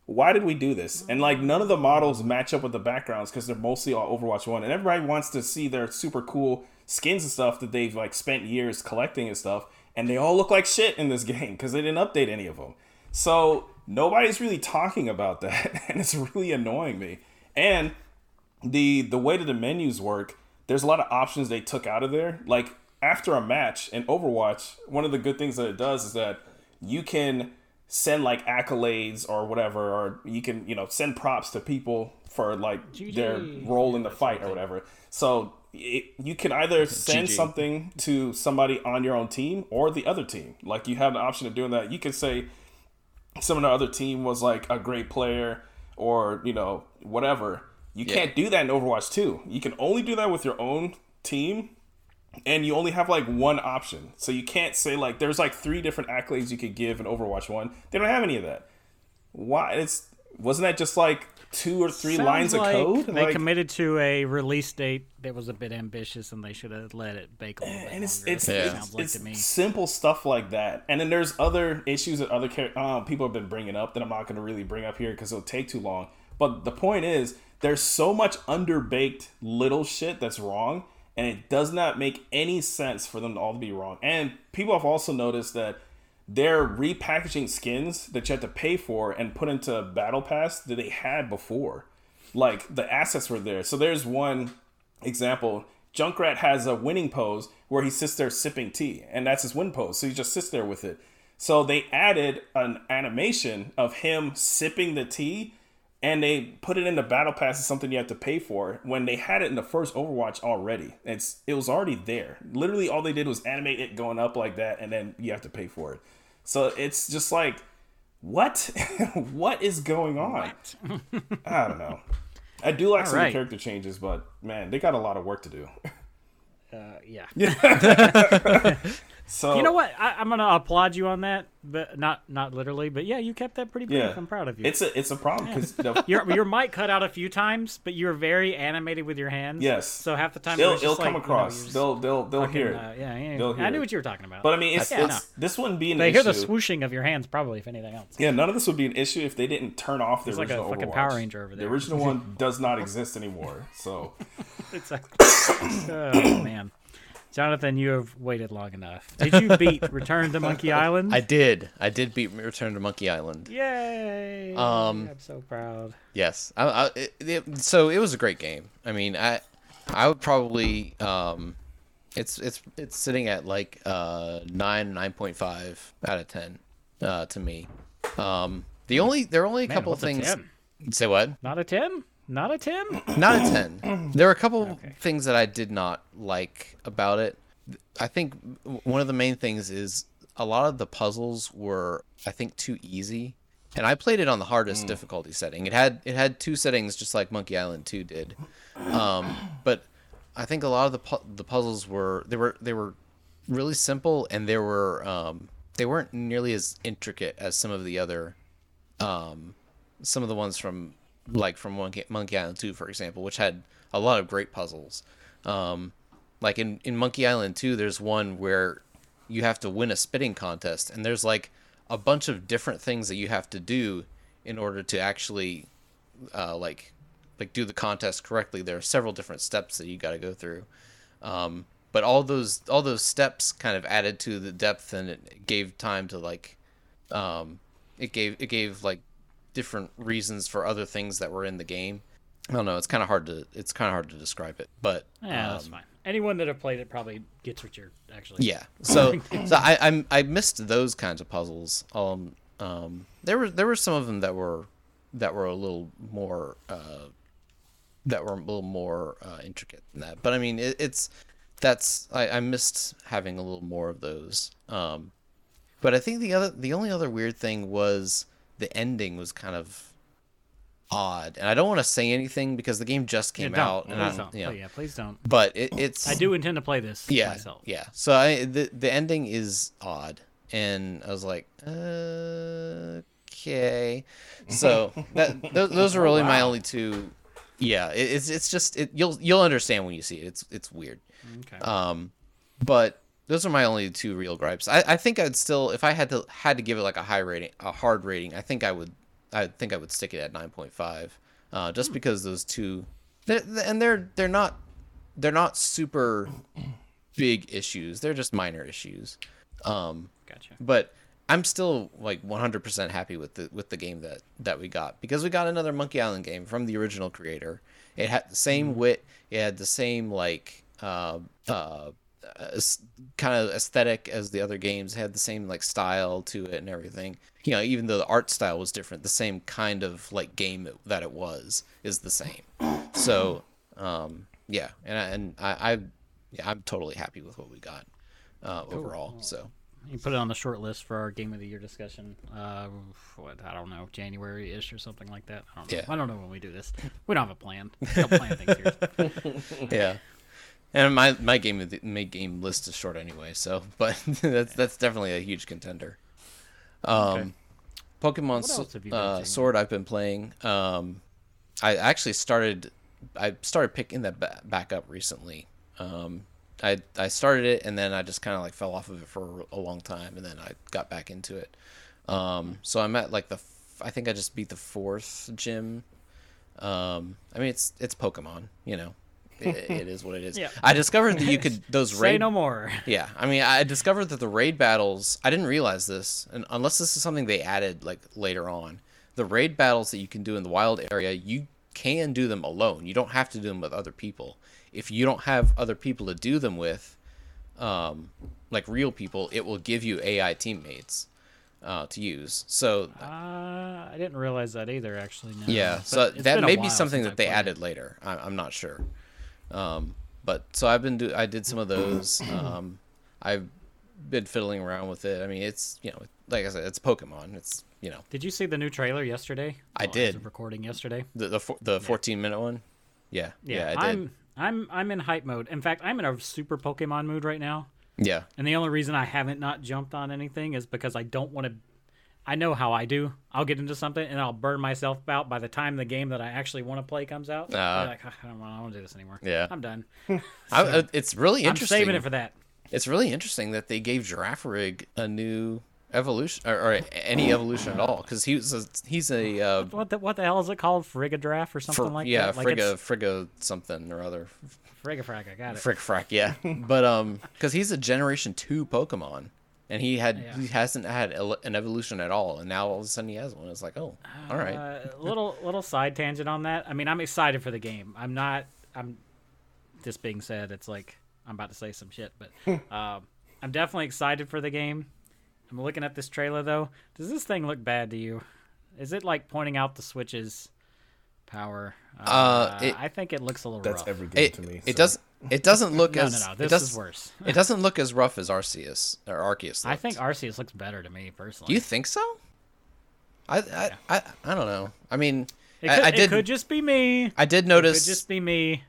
why did we do this? And like none of the models match up with the backgrounds because they're mostly all Overwatch One, and everybody wants to see their super cool skins and stuff that they've like spent years collecting and stuff, and they all look like shit in this game because they didn't update any of them. So nobody's really talking about that, and it's really annoying me. And the the way that the menus work, there's a lot of options they took out of there. Like after a match in Overwatch, one of the good things that it does is that you can send like accolades or whatever, or you can you know send props to people for like GG. their role in the fight or whatever. So it, you can either send GG. something to somebody on your own team or the other team. Like you have the option of doing that. You could say some of the other team was like a great player or you know whatever. You yeah. can't do that in Overwatch 2. You can only do that with your own team and you only have like one option. So you can't say like there's like three different accolades you could give in Overwatch 1. They don't have any of that. Why it's wasn't that just like two or three Sounds lines like of code? They like, committed to a release date that was a bit ambitious and they should have let it bake a little bit. And it's longer. it's, yeah. it's, like it's simple stuff like that. And then there's other issues that other uh, people have been bringing up that I'm not going to really bring up here because it'll take too long. But the point is, there's so much underbaked little shit that's wrong and it does not make any sense for them to all be wrong. And people have also noticed that they're repackaging skins that you have to pay for and put into Battle Pass that they had before. Like the assets were there. So there's one example. Junkrat has a winning pose where he sits there sipping tea, and that's his win pose. So he just sits there with it. So they added an animation of him sipping the tea and they put it in the battle pass as something you have to pay for when they had it in the first overwatch already it's it was already there literally all they did was animate it going up like that and then you have to pay for it so it's just like what? What is going on? I don't know. I do like all some right. character changes but man they got a lot of work to do. Uh, yeah. So You know what? I, I'm gonna applaud you on that, but not not literally. But yeah, you kept that pretty brief. Yeah, I'm proud of you. It's a it's a problem because your your mic cut out a few times, but you're very animated with your hands. Yes. So half the time it it'll, come like, you know, across. you're just they'll they'll they'll fucking, hear it. uh, yeah, yeah. They'll I knew it. what you were talking about. But I mean, it's, Yeah, it's this wouldn't be an issue. they issue. hear the swooshing of your hands, probably, if anything else. Yeah, none of this would be an issue if they didn't turn off the It's like a original fucking Overwatch. Power Ranger over there. The original one does not exist anymore. So Exactly. oh man, Jonathan, you have waited long enough. Did you beat Return to Monkey Island? I did. I did beat Return to Monkey Island. Yay! Um, I'm so proud. Yes. I, I, it, it- so it was a great game. I mean, I I would probably um, it's it's it's sitting at like uh nine nine point five out of ten uh, to me. Um, the only there are only a Man, couple of a things. 10? Say what? Not a ten. Not a ten. Not a 10. There were a couple Okay. things that I did not like about it. I think one of the main things is a lot of the puzzles were I think too easy. And I played it on the hardest difficulty setting. It had it had two settings just like Monkey Island 2 did. Um, but I think a lot of the pu- the puzzles were they were they were really simple and they were um, they weren't nearly as intricate as some of the other um, some of the ones from like from Monkey, Monkey Island 2, for example, which had a lot of great puzzles. Um, like in, in Monkey Island 2, there's one where you have to win a spitting contest, and there's like a bunch of different things that you have to do in order to actually uh, like like do the contest correctly. There are several different steps that you got to go through. Um, but all those all those steps kind of added to the depth, and it gave time to like um, it gave it gave like different reasons for other things that were in the game. I don't know. It's kind of hard to it's kind of hard to describe it, but Yeah, that's um, fine. Anyone that have played it probably gets what you're actually. yeah. So so I I'm, I missed those kinds of puzzles. Um um there were there were some of them that were that were a little more uh that were a little more uh, intricate than that. But I mean it, it's that's I, I missed having a little more of those. Um but I think the other the only other weird thing was the ending was kind of odd. And I don't want to say anything because the game just came don't. out and Please I, don't. you know, yeah, please don't. but it, it's I do intend to play this yeah myself. yeah so i the, the ending is odd and i was like uh, okay so that th- those are really my only two yeah it, it's it's just it, you'll you'll understand when you see it it's it's weird Okay. um but those are my only two real gripes i i think i'd still if i had to had to give it like a high rating a hard rating i think i would i think i would stick it at 9.5 uh just because those two they're, and they're they're not they're not super big issues. They're just minor issues. Um, gotcha. but I'm still like 100% happy with the with the game that that we got because we got another Monkey Island game from the original creator. It had the same wit. It had the same like uh, uh, kind of aesthetic as the other games. It had the same like style to it and everything. You know, even though the art style was different, the same kind of like game it- that it was is the same. So um, yeah, and I, and I, I yeah, I'm totally happy with what we got uh, overall. So You put it on the short list for our game of the year discussion. Uh, what I don't know, January ish or something like that. I don't know. Yeah. I don't know when we do this. We don't have a plan. We don't plan things here. yeah. And my my game my game list is short anyway, so but that's that's definitely a huge contender. Um, Okay. Pokemon S- else have you been uh. Sword I've been playing. Um, I actually started I started picking that back up recently. Um, I I started it and then I just kind of like fell off of it for a long time and then I got back into it. Um, so I'm at like the f- I think I just beat the fourth gym. Um, I mean it's it's Pokemon, you know. It, it is what it is. Yeah. I discovered that you could those Say raid no more. yeah, I mean, I discovered that the raid battles. I didn't realize this, and unless this is something they added like later on, the raid battles that you can do in the wild area, you can do them alone. You don't have to do them with other people. If you don't have other people to do them with, um, like real people, it will give you AI teammates uh, to use. So Uh, I didn't realize that either. Actually, no. yeah, But so that may be something that I they played added later. I, I'm not sure. Um, but so I've been do I did some of those. Um, I've been fiddling around with it. I mean, it's you know, like I said, it's Pokemon. It's you know Did you see the new trailer yesterday? I Well, did. recording yesterday. the the, the 14 minute one. Yeah, yeah, I did. I'm I'm I'm in hype mode. In fact, I'm in a super Pokemon mood right now. Yeah. And the only reason I haven't not jumped on anything is because I don't want to. I know how I do. I'll get into something and I'll burn myself out by the time the game that I actually want to play comes out. I'll be like, "Ah, I don't want to do this anymore. Yeah. I'm done. I, uh, it's really interesting. I'm interesting. saving it for that. It's really interesting that they gave Girafarig a new evolution or, or any evolution at all because he was a, he's a uh, What the what the hell is it called? Frigadraff or something fr- like yeah that? Like Frigga it's- Frigga something or other Frigafrag. I got it. Frick frack yeah but um because he's a generation two Pokemon and he had Yeah. he hasn't had an evolution at all and now all of a sudden he has one it's like oh all right Uh, little little side tangent on that. I mean, I'm excited for the game. I'm not. I'm. This being said, it's like I'm about to say some shit, but um, I'm definitely excited for the game. I'm looking at this trailer though. Does this thing look bad to you? Is it like pointing out the Switch's power? Uh, it- I think it looks a little That's rough. every game it, to me. it so. doesn't it doesn't look no, as no, no. it This does, is worse. it doesn't look as rough as Arceus or Arceus I think. Arceus looks better to me personally. do you think so I I, I I don't know I mean It could, I it did could just be me. I did notice. It notice could just be me.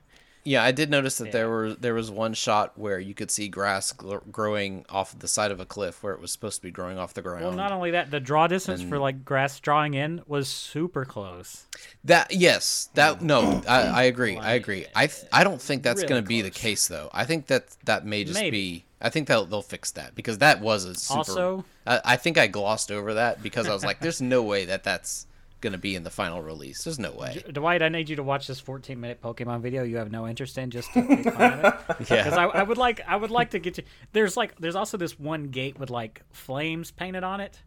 Yeah, I did notice that there were there was one shot where you could see grass gl- growing off the side of a cliff where it was supposed to be growing off the ground. Well, not only that, the draw distance for like grass drawing in was super close. that yes, that no, I, I agree. I agree. I th- I don't think that's Really going to be the case though. I think that that may just Maybe. be. I think they'll they'll fix that because that was a super. Also- I, I think I glossed over that because I was like, "There's no way that that's going to be in the final release. There's no way." Dwight, I need you to watch this 14 minute Pokemon video you have no interest in just to make fun of it. Because I, I would like I would like to get you. There's like there's also this one gate with like flames painted on it,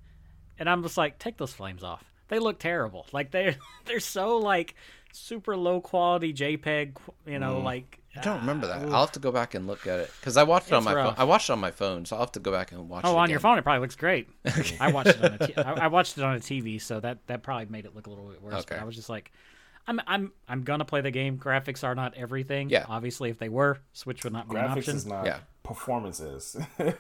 and I'm just like, take those flames off. They look terrible. Like they're they're so like super low quality JPEG. You know, mm. like I don't remember that. Ah, I'll have to go back and look at it because I watched it on It's my phone. I watched it on my phone, so I'll have to go back and watch it. Oh, on your again. phone, it probably looks great. I watched it on a t- I, I watched it on a TV, so that that probably made it look a little bit worse. Okay. But I was just like, I'm I'm I'm gonna play the game. Graphics are not everything. Yeah. Obviously, if they were, Switch would not be an Graphics option. is not. Yeah. Performance is.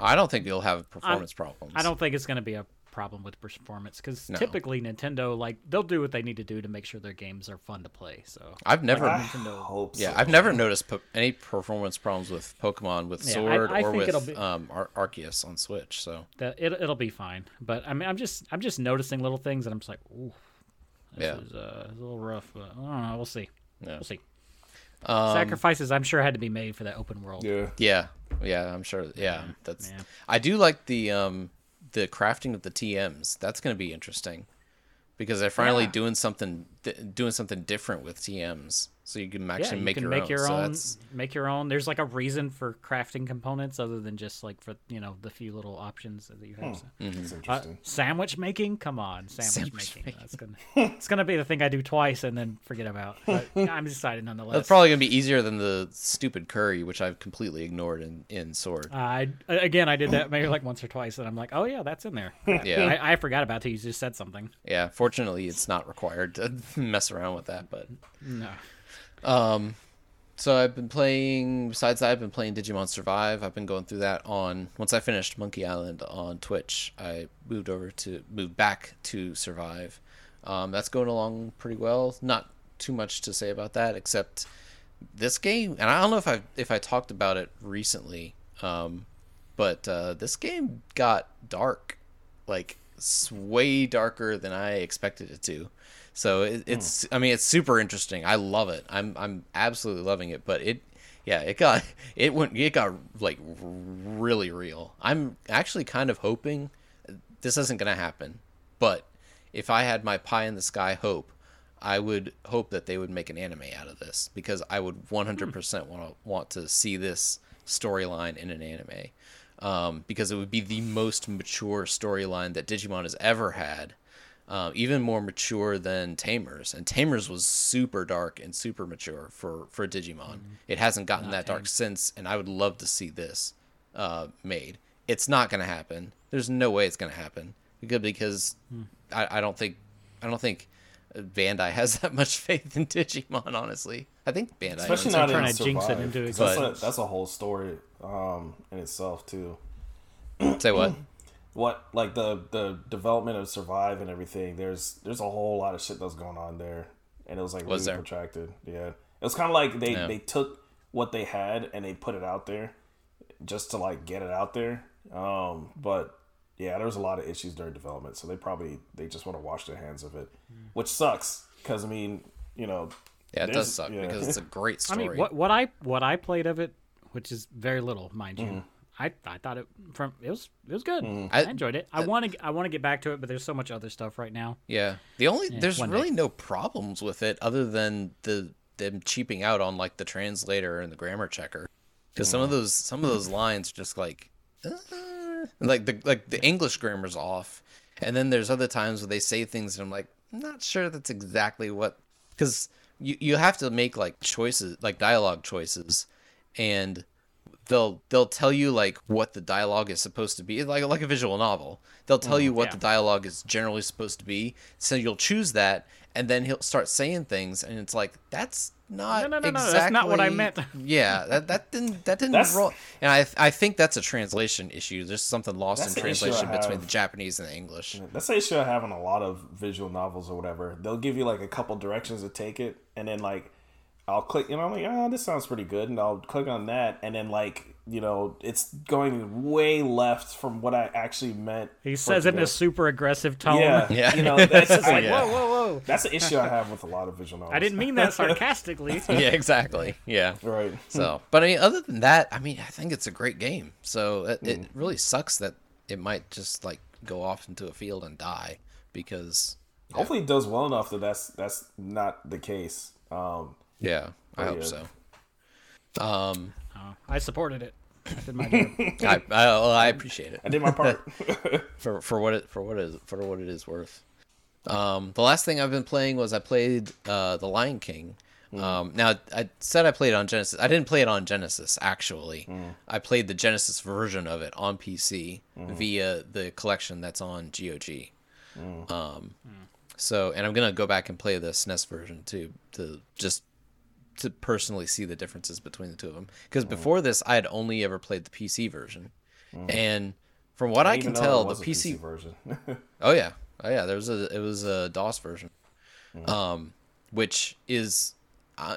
I don't think you'll have performance problems. I don't think it's gonna be a problem with performance because No. typically Nintendo like they'll do what they need to do to make sure their games are fun to play. So I've never. I Nintendo- hope so. yeah, I've never noticed po- any performance problems with Pokemon with Yeah, Sword I or with be- um, Ar- Arceus on Switch. So that it it'll be fine. But I mean, I'm just I'm just noticing little things, and I'm just like, ooh, this Yeah. is uh, it's a little rough. But I don't know. We'll see. Yeah. We'll see. um, Sacrifices, I'm sure, had to be made for that open world. Yeah. yeah, yeah, I'm sure. Yeah, that's. yeah. I do like the um the crafting of the TMs. That's going to be interesting because they're finally Yeah. doing something th- doing something different with TMs, so you can actually yeah, you make can your make own. your so own. that's- Make your own. There's like a reason for crafting components other than just like for you know the few little options that you have. So. Mm-hmm. It's Uh, sandwich making? Come on, sandwich, Sandwich making. making. That's gonna it's gonna be the thing I do twice and then forget about. But I'm excited nonetheless. That's probably going to be easier than the stupid curry, which I've completely ignored in in Sword. Uh, I again I did that maybe like once or twice and I'm like, oh yeah, that's in there. Yeah. I, I forgot about it. You just said something. Yeah, fortunately, it's not required to mess around with that. But No. Um, so I've been playing. Besides that, I've been playing Digimon Survive. I've been going through that on. Once I finished Monkey Island on Twitch, I moved over to moved back to Survive. Um, that's going along pretty well. Not too much to say about that, except this game. And I don't know if I if I talked about it recently. Um, but uh, this game got dark, like way darker than I expected it to. So it, it's, I mean, it's super interesting. I love it. I'm, I'm absolutely loving it. But it, yeah, it got, it went, it got like really real. I'm actually kind of hoping this isn't gonna happen. But if I had my pie in the sky hope, I would hope that they would make an anime out of this because I would 100% want to want to see this storyline in an anime. Um, because it would be the most mature storyline that Digimon has ever had. Uh, even more mature than Tamers, and Tamers was super dark and super mature for for Digimon. It hasn't gotten that dark since, and I would love to see this uh, made. It's not going to happen. There's no way it's going to happen because because I, I don't think I don't think Bandai has that much faith in Digimon. Honestly, I think Bandai. Especially not it. trying in to jinx it Survive, into 'cause that's, a, existence. that's a whole story um, in itself too. Say what? What like the the development of Survive and everything? There's there's a whole lot of shit that's going on there, and it was like Was really there? protracted. Yeah, it was kind of like they Yeah. they took what they had and they put it out there, just to like get it out there. Um, but yeah, there was a lot of issues during development, so they probably they just want to wash their hands of it, which sucks because I mean, you know, Yeah, it does suck yeah. because it's a great story. I story. mean, what what I what I played of it, which is very little, mind you. Mm-hmm. I, I thought it from it was it was good. I- I, enjoyed it. I want to I want to get back to it, but there's so much other stuff right now. Yeah. The only there's really day. no problems with it other than the them cheaping out on like the translator and the grammar checker. Cuz some of those some of those lines are just like uh, like the like the English grammar's off. And then there's other times where they say things and I'm like I'm not sure that's exactly what cuz you you have to make like choices like dialogue choices and they'll they'll tell you like what the dialogue is supposed to be like like a visual novel they'll tell mm, you what yeah. the dialogue is generally supposed to be so you'll choose that and then he'll start saying things and it's like that's not No, no, no, no, that's not what I meant. yeah that, that didn't that didn't That's- roll and I I think that's a translation issue there's something lost in the issue I translation between the Japanese and the English That's the issue I have in a lot of visual novels or whatever. They'll give you like a couple directions to take it, and then like I'll click, you know, I'm like, oh, this sounds pretty good, and I'll click on that, and then like, you know, it's going way left from what I actually meant. He says it in a super aggressive tone. yeah, Yeah. you know, that's just like, Yeah. Whoa, whoa, whoa! that's the issue I have with a lot of visual novels. I didn't mean that sarcastically. yeah exactly yeah right. So, but I mean, other than that, I mean, I think it's a great game. So it, it Mm. really sucks that it might just like go off into a field and die because, Hopefully, it does well enough that that's that's not the case. Um, yeah, I hope yeah. so. Um, Oh, I supported it. I did my job. I, I, well, I appreciate it I did my part. for for what it for what it is for what it is worth. Um, the last thing I've been playing was I played uh, The Lion King. Um, now I said I played it on Genesis. I didn't play it on Genesis actually. I played the Genesis version of it on PC via the collection that's on GOG. Um, so and I'm gonna go back and play the SNES version too to just to personally see the differences between the two of them. Because before this, I had only ever played the PC version, and from what I, Even can tell, the a PC version. Oh yeah, oh yeah. There was a it was a DOS version, um, which is, uh,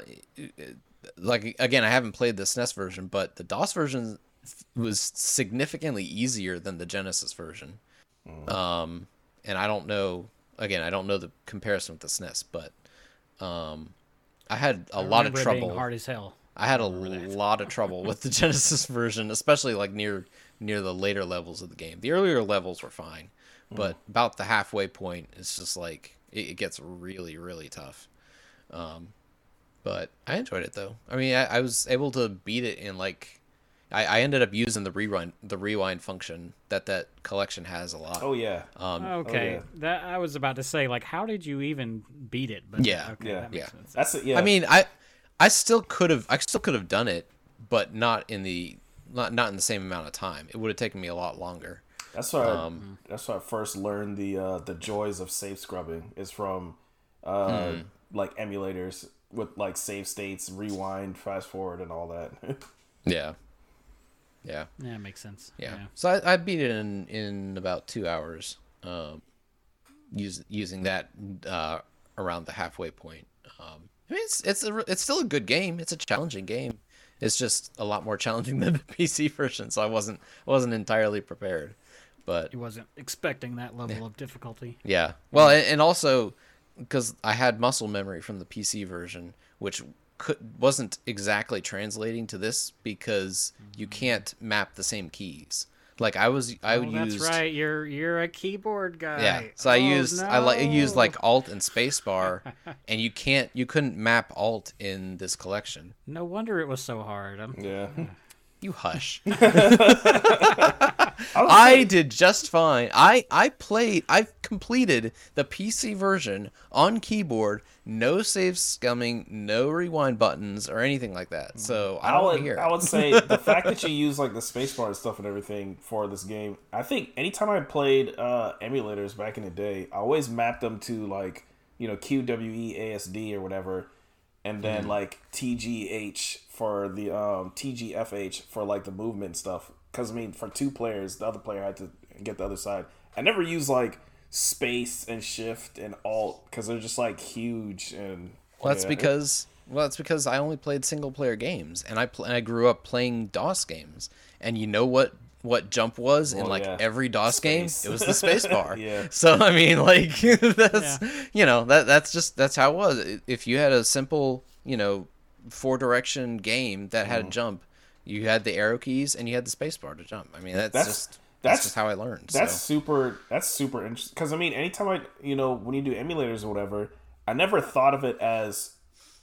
like again, I haven't played the SNES version, but the DOS version was significantly easier than the Genesis version. Um, and I don't know. Again, I don't know the comparison with the SNES, but um, I had a lot of Remember it trouble. Being hard as hell. I had a lot of trouble with the Genesis version, especially like near near the later levels of the game. The earlier levels were fine, but about the halfway point, it's just like it, it gets really really tough. Um, but I enjoyed it though. I mean, I, I was able to beat it in like I, I ended up using the rewind the rewind function that that collection has a lot. oh yeah, Um, Okay, yeah. that I was about to say, like, how did you even beat it? But Yeah. okay, Yeah. that Yeah. sense. that's it. Yeah, I mean, I I still could have I still could have done it, but not in the not not in the same amount of time. It would have taken me a lot longer. That's why Um, I, that's why I first learned the uh, the joys of save scrubbing is from uh, Hmm. like emulators with like save states, rewind, fast forward, and all that. Yeah. Yeah. Yeah, it makes sense. Yeah. So I, I beat it in in about two hours, um, use, using that uh, around the halfway point. Um, I mean, it's it's a, it's still a good game. It's a challenging game. It's just a lot more challenging than the PC version, so I wasn't wasn't entirely prepared. But He wasn't expecting that level of difficulty. Yeah. Well, and, and also because I had muscle memory from the PC version, which could wasn't exactly translating to this because you can't map the same keys. Like I was, I Oh, used. that's right. You're you're a keyboard guy. Yeah. So I Oh, used I like I used like Alt and Spacebar, and you can't you couldn't map Alt in this collection. No wonder it was so hard. Um, yeah, You hush. I did just fine. I I played. I've completed the PC version on keyboard. No save scumming, no rewind buttons or anything like that. So I I would hear. I would say the fact that you use like the spacebar and stuff and everything for this game. I think anytime I played uh, emulators back in the day, I always mapped them to like you know QWE ASD or whatever, and Mm. then like TGH for the um, TGFH for like the movement stuff. Because I mean, for two players, the other player had to get the other side. I never used like space and shift and alt because they're just like huge and Well, that's yeah. because Well, it's because I only played single player games, and I pl- and I grew up playing DOS games. And you know what what jump was in like yeah. every DOS game? It was the space bar. Yeah. So I mean, like that's Yeah. you know that that's just that's how it was. If you had a simple you know four direction game that Mm. had a jump, you had the arrow keys and you had the space bar to jump. I mean, that's, That's- just that's, that's- just how I learned. That's so. super. That's super interesting. Because I mean, anytime I, you know, when you do emulators or whatever, I never thought of it as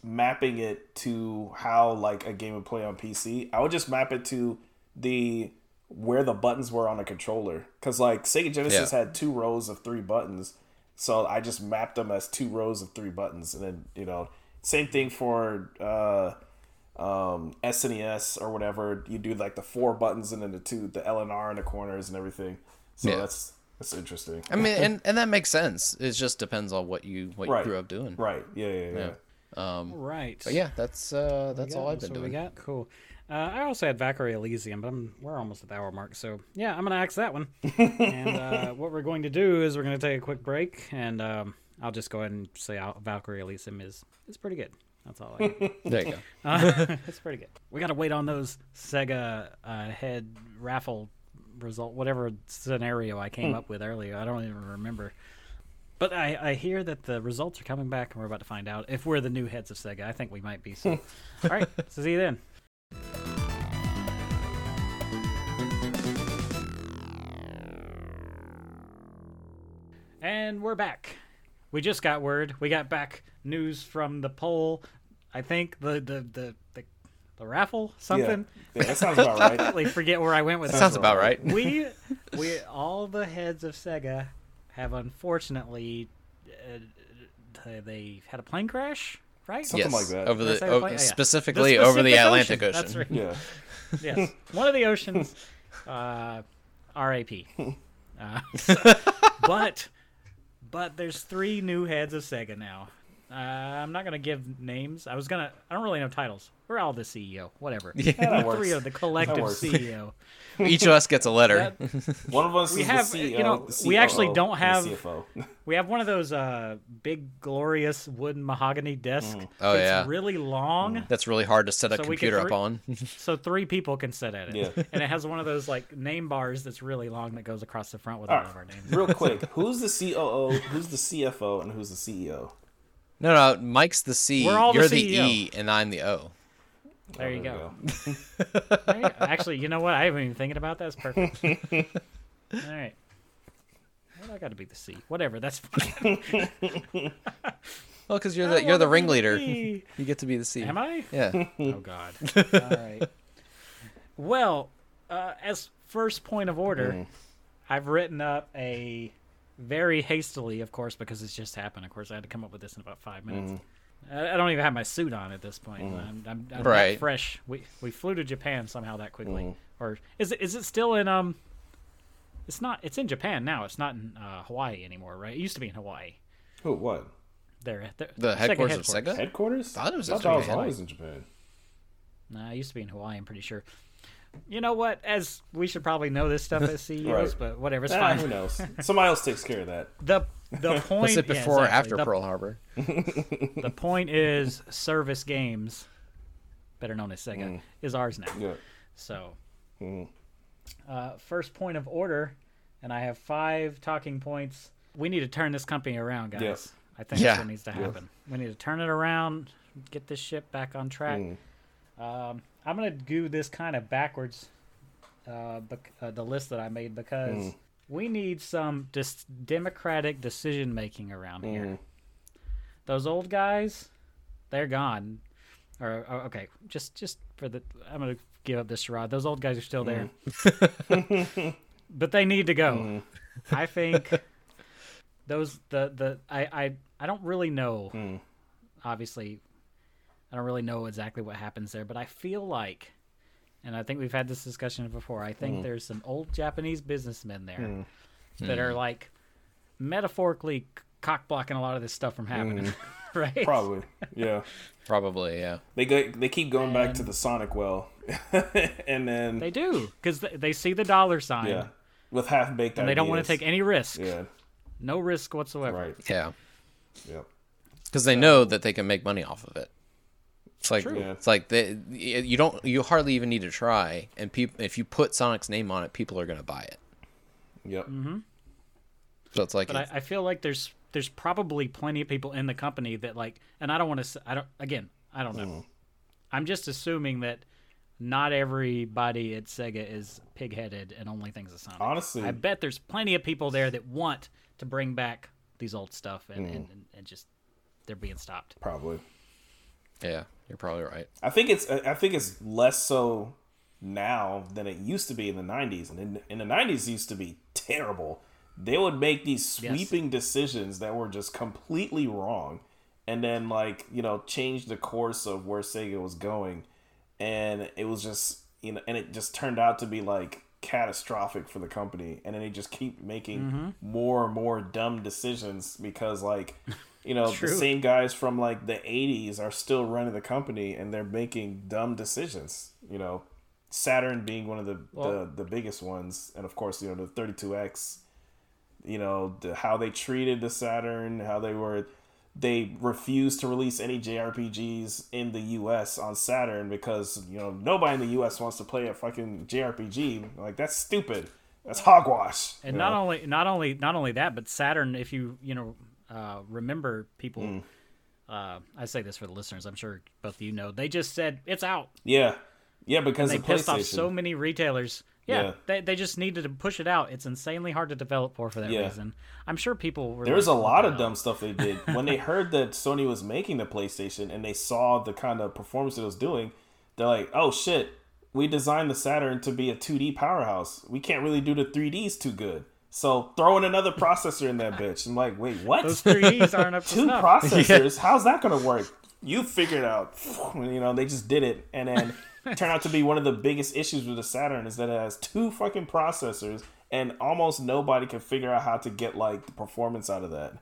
mapping it to how like a game would play on PC. I would just map it to the where the buttons were on a controller. Because like Sega Genesis Yeah. had two rows of three buttons, so I just mapped them as two rows of three buttons, and then you know, same thing for. uh um, SNES or whatever, you do like the four buttons and then the two, the L and R in the corners and everything. So Yeah. that's that's interesting. I mean, and, and that makes sense. It just depends on what you what Right. you grew up doing. Right? Yeah, yeah, yeah. Um, Right. but yeah, that's uh, that's all I've been doing. We got cool. Uh, I also had Valkyrie Elysium, but I'm, we're almost at the hour mark, so yeah, I'm gonna axe that one. and uh, what we're going to do is we're gonna take a quick break, and um, I'll just go ahead and say Valkyrie Elysium is is pretty good. That's all I. Got. There you go. Uh, it's pretty good. We gotta wait on those Sega uh, head raffle result, whatever scenario I came up with earlier. I don't even remember. But I, I hear that the results are coming back, and we're about to find out if we're the new heads of Sega. I think we might be. So, all right, so see you then. And we're back. We just got word. We got back news from the poll. I think the the the the, the raffle something. Yeah, that sounds about right. Totally forget where I went with That that. sounds about right. we we all the heads of Sega have unfortunately uh, they had a plane crash, right? Something yes, like that. over the o- plane? Oh, yeah. specifically The over the Atlantic Ocean. That's right. Yeah. Yes, one of the oceans. Uh, R.A.P. Uh, but but there's three new heads of Sega now. Uh, I'm not gonna give names. I was gonna. I don't really know titles. We're all the CEO. Whatever. Yeah, that Three works. of the collective. CEO. Each of us gets a letter. One of us We is have- the you know, the we actually don't have- CFO. We have one of those uh, big, glorious wooden mahogany desks. Oh, it's yeah. really long, That's really hard to set a So we could computer up on. so three people can sit at it. Yeah. And it has one of those like name bars that's really long that goes across the front with all of our names. Real quick, who's the COO? Who's the CFO? And who's the CEO? No, no, Mike's the C. We're all You're the, CEO. E, and I'm the O. There Oh, you there go. we There you go. Actually, you know what? I haven't even thinking about that. That's perfect. all right. Well, I got to be the C. Whatever. That's fine. Well, because you're I the you're the wanna be ringleader. You get to be the C. Am I? Yeah. Oh God. All right. Well, uh, as first point of order, Mm. I've written up a very hastily, of course, because it's just happened. Of course, I had to come up with this in about five minutes. I, I don't even have my suit on at this point. I'm, I'm, I'm Right. fresh. We we flew to Japan somehow that quickly, Mm. or is it is it still in um? It's not. It's in Japan now. It's not in uh, Hawaii anymore, right? It used to be in Hawaii. Who? What? There, there The Sega headquarters of Sega? Headquarters? Thought it was I thought it was always in Japan. Nah, it used to be in Hawaii. I'm pretty sure. You know what? As we should probably know this stuff as CEOs, Right. but whatever, it's Ah, fine. who knows? Somebody else takes care of that. The the point Was it yeah, before or after the, Pearl Harbor? The point is, Service Games, better known as Sega, Mm. is ours now. Yeah. So, Mm. uh, first point of order, and I have five talking points. We need to turn this company around, guys. Yeah. I think Yeah. that's what needs to happen. We need to turn it around, get this ship back on track. Mm. Um, I'm gonna do this kind of backwards, uh, bec- uh, the list that I made because Mm. we need some dis- democratic decision making around here. Mm. Those old guys, they're gone. Or, or okay, just just for the, I'm gonna give up this charade. Those old guys are still there, but they need to go. Mm. I think those the the I I I don't really know. Mm. Obviously, I don't really know exactly what happens there, but I feel like, and I think we've had this discussion before. I think mm. there's some old Japanese businessmen there Mm. that are mm. like metaphorically cock blocking a lot of this stuff from happening, mm. right? Probably. Yeah. Probably, yeah. They go, they keep going back to the Sonic well, and then They do because they, they see the dollar sign yeah, with half baked. and they don't want to take any risk. Yeah. No risk whatsoever. Right. Yeah. Yep. Because they know that they can make money off of it. It's like True. It's like they, you don't you hardly even need to try, and people if you put Sonic's name on it, people are gonna buy it. Yep. Mm-hmm. So it's like But I, I feel like there's there's probably plenty of people in the company that like, and I don't want to. I don't. Again, I don't know. Mm. I'm just assuming that not everybody at Sega is pig-headed and only thinks of Sonic. Honestly- I bet there's plenty of people there that want to bring back these old stuff and, Mm. and, and, and just they're being stopped. Probably. Yeah, you're probably right. I think it's I think it's less so now than it used to be in the 90s and in, in the 90s used to be terrible they would make these Yes. sweeping decisions that were just completely wrong and then like you know change the course of where sega was going and it was just you know and it just turned out to be like catastrophic for the company. And then they just keep making Mm-hmm. more and more dumb decisions because like you know the same guys from like the 80s are still running the company and they're making dumb decisions you know. Saturn being one of the Well- the, the biggest ones. And of course you know the 32x you know the, how they treated the saturn how they were they refused to release any jrpgs in the us on saturn because you know nobody in the us wants to play a fucking jrpg like that's stupid that's hogwash And not know? only not only not only that, but Saturn. If you you know uh, remember people, Mm. uh, I say this for the listeners. I'm sure both of you know. They just said it's out. yeah yeah because they of pissed off so many retailers. Yeah, Yeah. They, they just needed to push it out. It's insanely hard to develop for for that Yeah. reason. I'm sure people were. There was like, a lot of hell?" dumb stuff they did when they heard that Sony was making the PlayStation and they saw the kind of performance it was doing. They're like, "Oh shit, we designed the Saturn to be a 2D powerhouse. We can't really do the 3Ds too good. So throw in another processor in that bitch." I'm like, "Wait, what? Those 3Ds aren't up to Two processors? How's that going to work?" You figured it out. You know, they just did it, and then turned out to be one of the biggest issues with the Saturn is that it has two fucking processors, and almost nobody can figure out how to get like the performance out of that.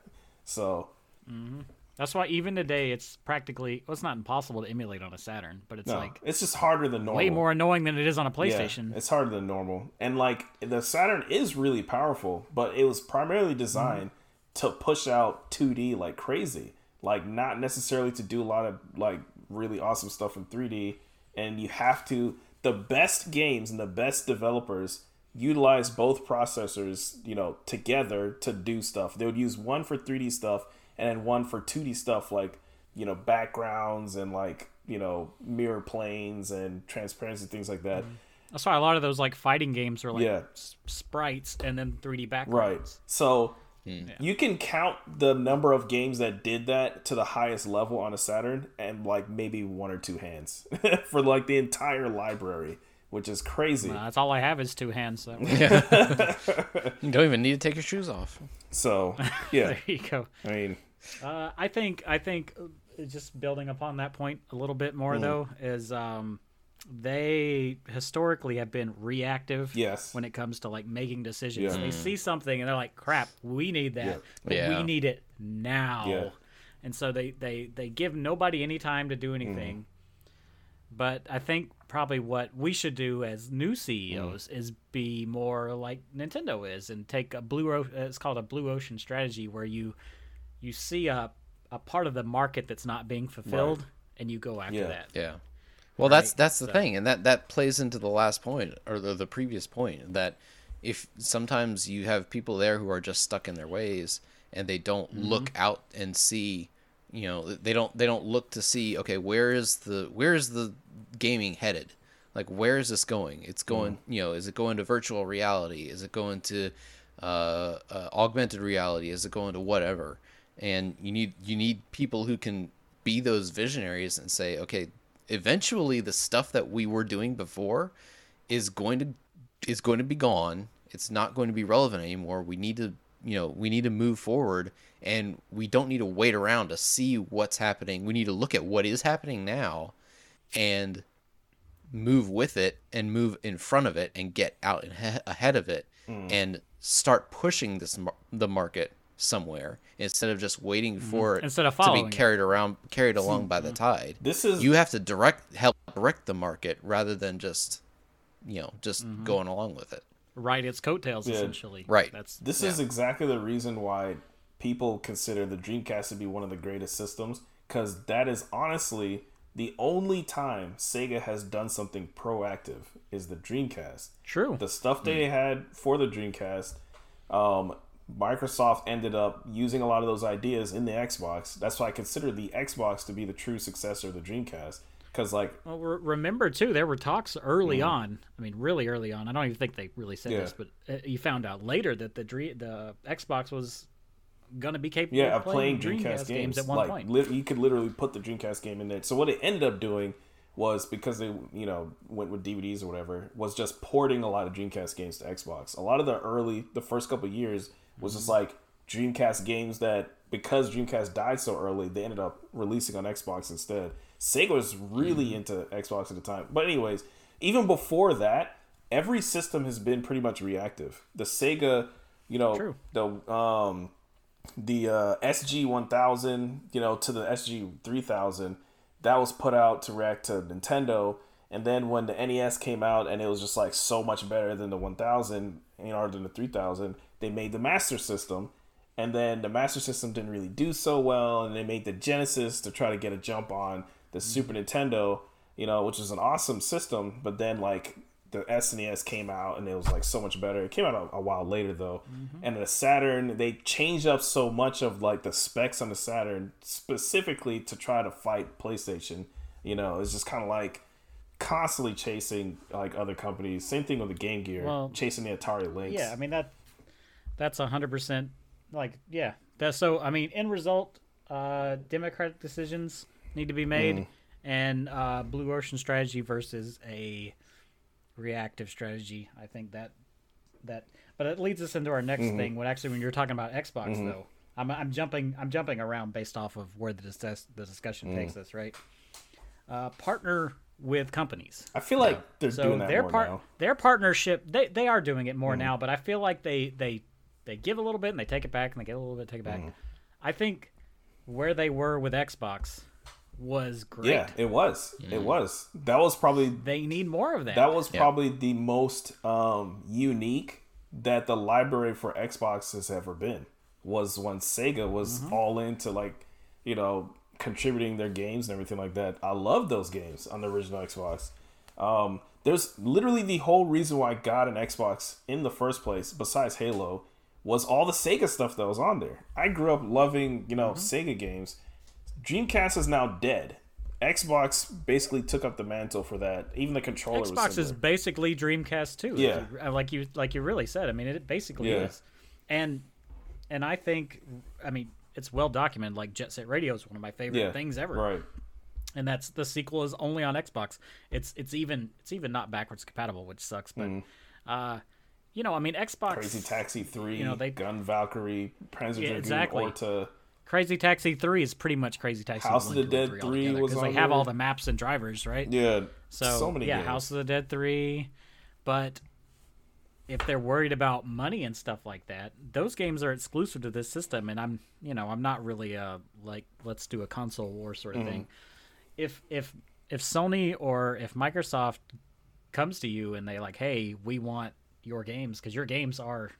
So mm-hmm. That's why even today it's practically well, it's not impossible to emulate on a Saturn, but it's no, like it's just harder than normal. way more annoying than it is on a Yeah, PlayStation. it's harder than normal, and like the Saturn is really powerful, but it was primarily mm-hmm. designed to push out 2D like crazy, like not necessarily to do a lot of like really awesome stuff in 3D. And you have to the best games and the best developers utilize both processors, you know, together to do stuff. They would use one for 3D stuff and then one for 2D stuff like, you know, backgrounds and like, you know, mirror planes and transparency things like that. Mm-hmm. That's why a lot of those like fighting games are like Yeah. sprites and then 3D backgrounds. Right. backgrounds. So you can count the number of games that did that to the highest level on a Saturn and like maybe one or two hands for like the entire library, which is crazy. Uh, that's all I have is two hands. So You don't even need to take your shoes off. So, yeah. there you go. I mean, Uh, I think I think uh, just building upon that point a little bit more though is um, they historically have been reactive Yes. when it comes to like making decisions. Yeah. They see something and they're like, "Crap, we need that, Yeah. but Yeah. we need it now." Yeah. And so they they they give nobody any time to do anything. Mm. But I think probably what we should do as new CEOs Mm. is be more like Nintendo is and take a blue. O- It's called a blue ocean strategy where you you see a a part of the market that's not being fulfilled and you go after Yeah. that. Yeah. Well, that's that's the so- thing, and that that plays into the last point or the, the previous point that if sometimes you have people there who are just stuck in their ways and they don't Mm-hmm. look out and see, you know, they don't they don't look to see okay where is the where is the gaming headed, like where is this going? It's going, Mm-hmm. you know, is it going to virtual reality? Is it going to uh, uh, augmented reality? Is it going to whatever? And you need you need people who can be those visionaries and say, okay, eventually the stuff that we were doing before is going to is going to be gone. It's not going to be relevant anymore. We need to you know we need to move forward and we don't need to wait around to see what's happening. We need to look at what is happening now and move with it and move in front of it and get out and ahead of it hmm. and start pushing this the market somewhere instead of just waiting for it Instead of to following be it. carried around carried along by the tide. this is You have to direct help direct the market rather than just you know just Mm-hmm. going along with it. Ride its coattails Yeah. essentially. Right. That's This is exactly the reason why people consider the Dreamcast to be one of the greatest systems because that is honestly the only time Sega has done something proactive is the Dreamcast. True. The stuff they had for the Dreamcast, um, Microsoft ended up using a lot of those ideas in the Xbox. That's why I consider the Xbox to be the true successor of the Dreamcast. Because, like, Well, re- remember too, there were talks early on. I mean, really early on. I don't even think they really said. Yeah. this, but uh, you found out later that the Dre- the Xbox was going to be capable yeah, of of playing Dreamcast, games, at one like point. li- you could literally put the Dreamcast game in there. So what it ended up doing was because they you know went with DVDs or whatever was just porting a lot of Dreamcast games to Xbox. A lot of the early the first couple years was just like Dreamcast games that because Dreamcast died so early, they ended up releasing on Xbox instead. Sega was really into Xbox at the time. But anyways, even before that, every system has been pretty much reactive. The Sega, you know, True. the um the uh, SG 1000, you know, to the SG 3000, that was put out to react to Nintendo. And then when the NES came out and it was just like so much better than the 1000 in order than the 3000, they made the Master System. And then the Master System didn't really do so well. And they made the Genesis to try to get a jump on the mm-hmm. Super Nintendo, you know, which is an awesome system. But then, like, the SNES came out and it was like so much better. It came out a, a while later though, mm-hmm. and the Saturn they changed up so much of like the specs on the Saturn specifically to try to fight PlayStation. You know, it's just kind of like constantly chasing like other companies. Same thing with the Game Gear, Well, chasing the Atari Lynx. Yeah, I mean that that's a hundred percent like yeah. That's so I mean end result, uh democratic decisions need to be made Mm. and uh Blue Ocean strategy versus a reactive strategy. I think that that but it leads us into our next Mm-hmm. thing when actually when you're talking about Xbox though. I'm I'm jumping I'm jumping around based off of where the discuss, the discussion Mm. takes us, right? Uh partner with companies. I feel like they're So doing that their more part, now. their partnership, they they are doing it Mm-hmm. more now. But I feel like they they they give a little bit and they take it back and they get a little bit, take it back. Mm-hmm. I think where they were with Xbox was great. Yeah, it was. It was. That was probably They need more of that. that was probably the most um, unique that the library for Xbox has ever been. Was when Sega was all into like, you know, contributing their games and everything like that. I love those games on the original Xbox. Um, there's literally the whole reason why I got an Xbox in the first place, besides Halo, was all the Sega stuff that was on there. I grew up loving, you know, Sega games. Dreamcast is now dead. Xbox basically took up the mantle for that. Even the controller was Xbox is basically Dreamcast too. Yeah. like you like you really said. I mean, it basically Yeah. is. And and I think, I mean, it's well documented. Like Jet Set Radio is one of my favorite yeah, things ever. Right. and that's the sequel is only on Xbox. It's it's even it's even not backwards compatible, which sucks. But uh, you know, I mean, Xbox. Crazy Taxi Three, You know, they- Gun Valkyrie, Panzer Yeah, exactly. Orta. Crazy Taxi Three is pretty much Crazy Taxi House 1, of the 2, Dead 3 3 altogether, was 'cause they have all the maps and drivers, right? Yeah, So, so, many yeah, games. House of the Dead three, but if they're worried about money and stuff like that, those games are exclusive to this system, and I'm you know I'm not really uh like let's do a console war sort of Mm-hmm. thing. If if if Sony or if Microsoft comes to you and they like, hey, we want your games because your games are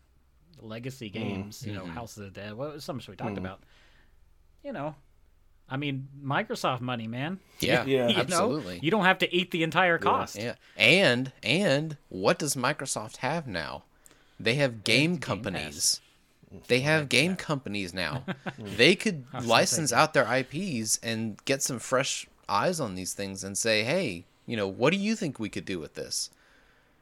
legacy Mm-hmm. games, you know, House of the Dead, what some we talked about, you know. I mean, Microsoft money, man. Yeah, Yeah. You know? absolutely. You don't have to eat the entire cost. Yeah, and and what does Microsoft have now? They have game companies. They have game companies now. they could license out their IPs and get some fresh eyes on these things and say, "Hey, you know, what do you think we could do with this?"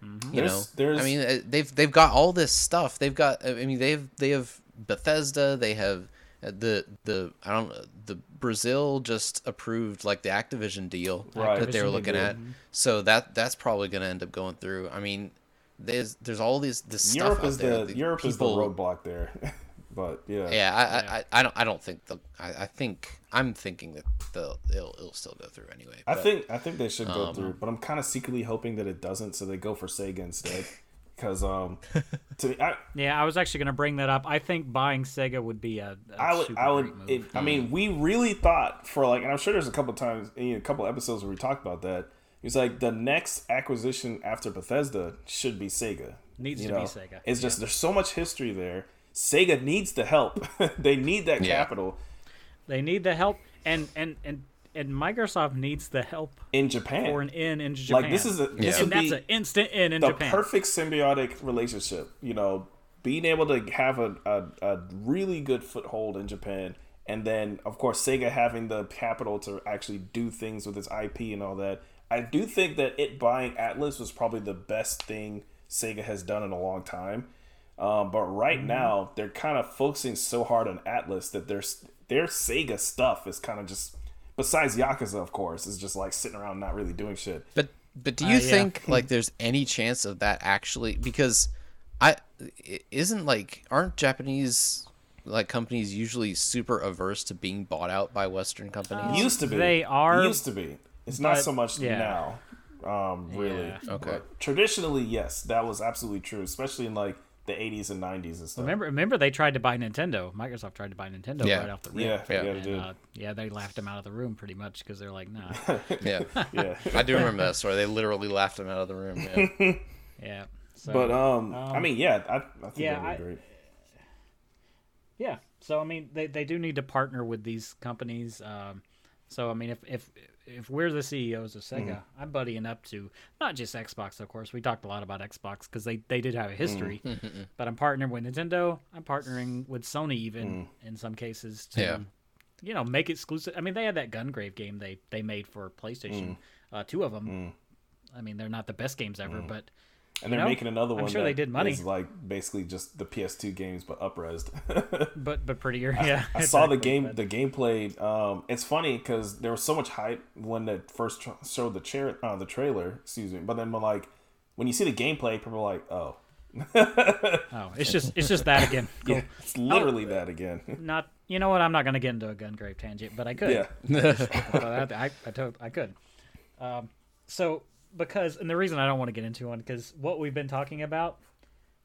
You There's- know, there's- I mean, uh, they've they've got all this stuff. They've got, I mean, they've they have Bethesda. They have uh, the the I don't the Brazil just approved like the Activision deal Right. that they were looking did. at. So that that's probably going to end up going through. I mean, there's there's all these this stuff Europe out is there. the Europe is the roadblock there, but yeah, Yeah, I, I, I, I don't I don't think the I, I think I'm thinking that the it'll it'll still go through anyway. I think I think they should Um, go through, but I'm kind of secretly hoping that it doesn't, so they go for Sega instead. Because um, to me, I, Yeah, I was actually going to bring that up. I think buying Sega would be a, a I would, super I would. great move. It, I mean, we really thought for like, and I'm sure there's a couple times, you know, a couple episodes where we talked about that. It's like the next acquisition after Bethesda should be Sega. Needs you to be? Sega, It's just there's so much history there. Sega needs the help. they need that Yeah. capital. they need the help, and and and and Microsoft needs the help in Japan for an in in Japan. Like this is a this Yeah. would and that's be an instant in in the Japan. perfect symbiotic relationship. You know, being able to have a, a, a really good foothold in Japan, and then of course Sega having the capital to actually do things with its IP and all that. I do think that it buying Atlus was probably the best thing Sega has done in a long time. Um, but right Mm-hmm. now they're kind of focusing so hard on Atlus that their their Sega stuff is kind of just besides Yakuza, of course, is just like sitting around not really doing shit. But but do Uh, you yeah. think like there's any chance of that actually because I i- isn't like aren't Japanese like companies usually super averse to being bought out by Western companies? used to be. They are, Used to be. It's not so much yeah. now. Um, really. Yeah. Okay. But traditionally, yes, that was absolutely true, especially in like the 80s and 90s and stuff. remember, remember they tried to buy Nintendo. Microsoft tried to buy Nintendo Yeah. right off the rip. Yeah, yeah, Yeah. they. Uh, yeah, they laughed him out of the room pretty much because they're like, nah, yeah. yeah. I do remember that story. They literally laughed him out of the room. Yeah. yeah. So, But um, I Um, mean, yeah, I, I think yeah, that'd be I- great. Yeah. So I mean, they, they do need to partner with these companies. Um, so I mean, if if if we're the CEOs of Sega, Mm-hmm. I'm buddying up to not just Xbox, of course. We talked a lot about Xbox because they they did have a history. Mm-hmm. but I'm partnering with Nintendo. I'm partnering with Sony even Mm. in some cases to. Yeah. You know, make exclusive. I mean, they had that Gungrave game they they made for PlayStation, Mm. uh, two of them. I mean, they're not the best games ever, but And they're know, making another one. I'm sure they did money. is, like basically just the PS2 games, but upresed. but but prettier. Yeah, I saw the game, but- the gameplay. Um, it's funny because there was so much hype when they first tra- showed the chair, uh, the trailer. Excuse me, but then when like when you see the gameplay, people are like, "Oh, Oh, it's just it's just that again. Cool. yeah, it's literally that again." Not you know what? I'm not going to get into a Gungrave tangent, but I could. yeah, I, I, I, I could. Um, so because and the reason I don't want to get into one because what we've been talking about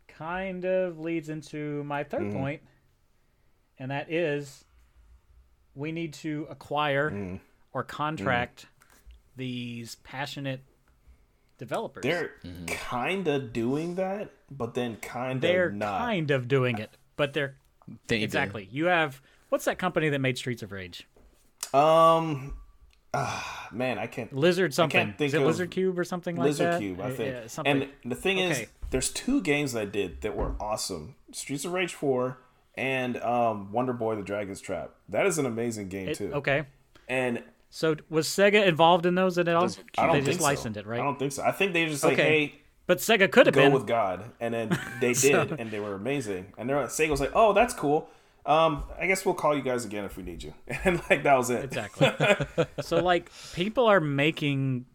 kind of leads into my 3rd Mm-hmm. point, and that is we need to acquire Mm-hmm. or contract these passionate developers. they're kind of doing that, but then kind of They're not. kind of doing it, but they're They do. exactly. You have what's that company that made Streets of Rage? Um, ah, man, I can't. Lizard something. think Is it Lizardcube or something like Lizard that? Lizardcube, I Uh, think. yeah, something. and the thing Okay. is, there's two games I did that were awesome: Streets of Rage Four and um, Wonder Boy: The Dragon's Trap. That is an amazing game It- too. okay. And So was Sega involved in those at all? I don't they think just so. licensed it, right? I don't think so. I think they just like, Okay. hey, But Sega could have go been. with God, and then they did, and they were amazing. And they're Sega was like, oh, that's cool. Um, I guess we'll call you guys again if we need you. And like that was it. Exactly. so like people are making.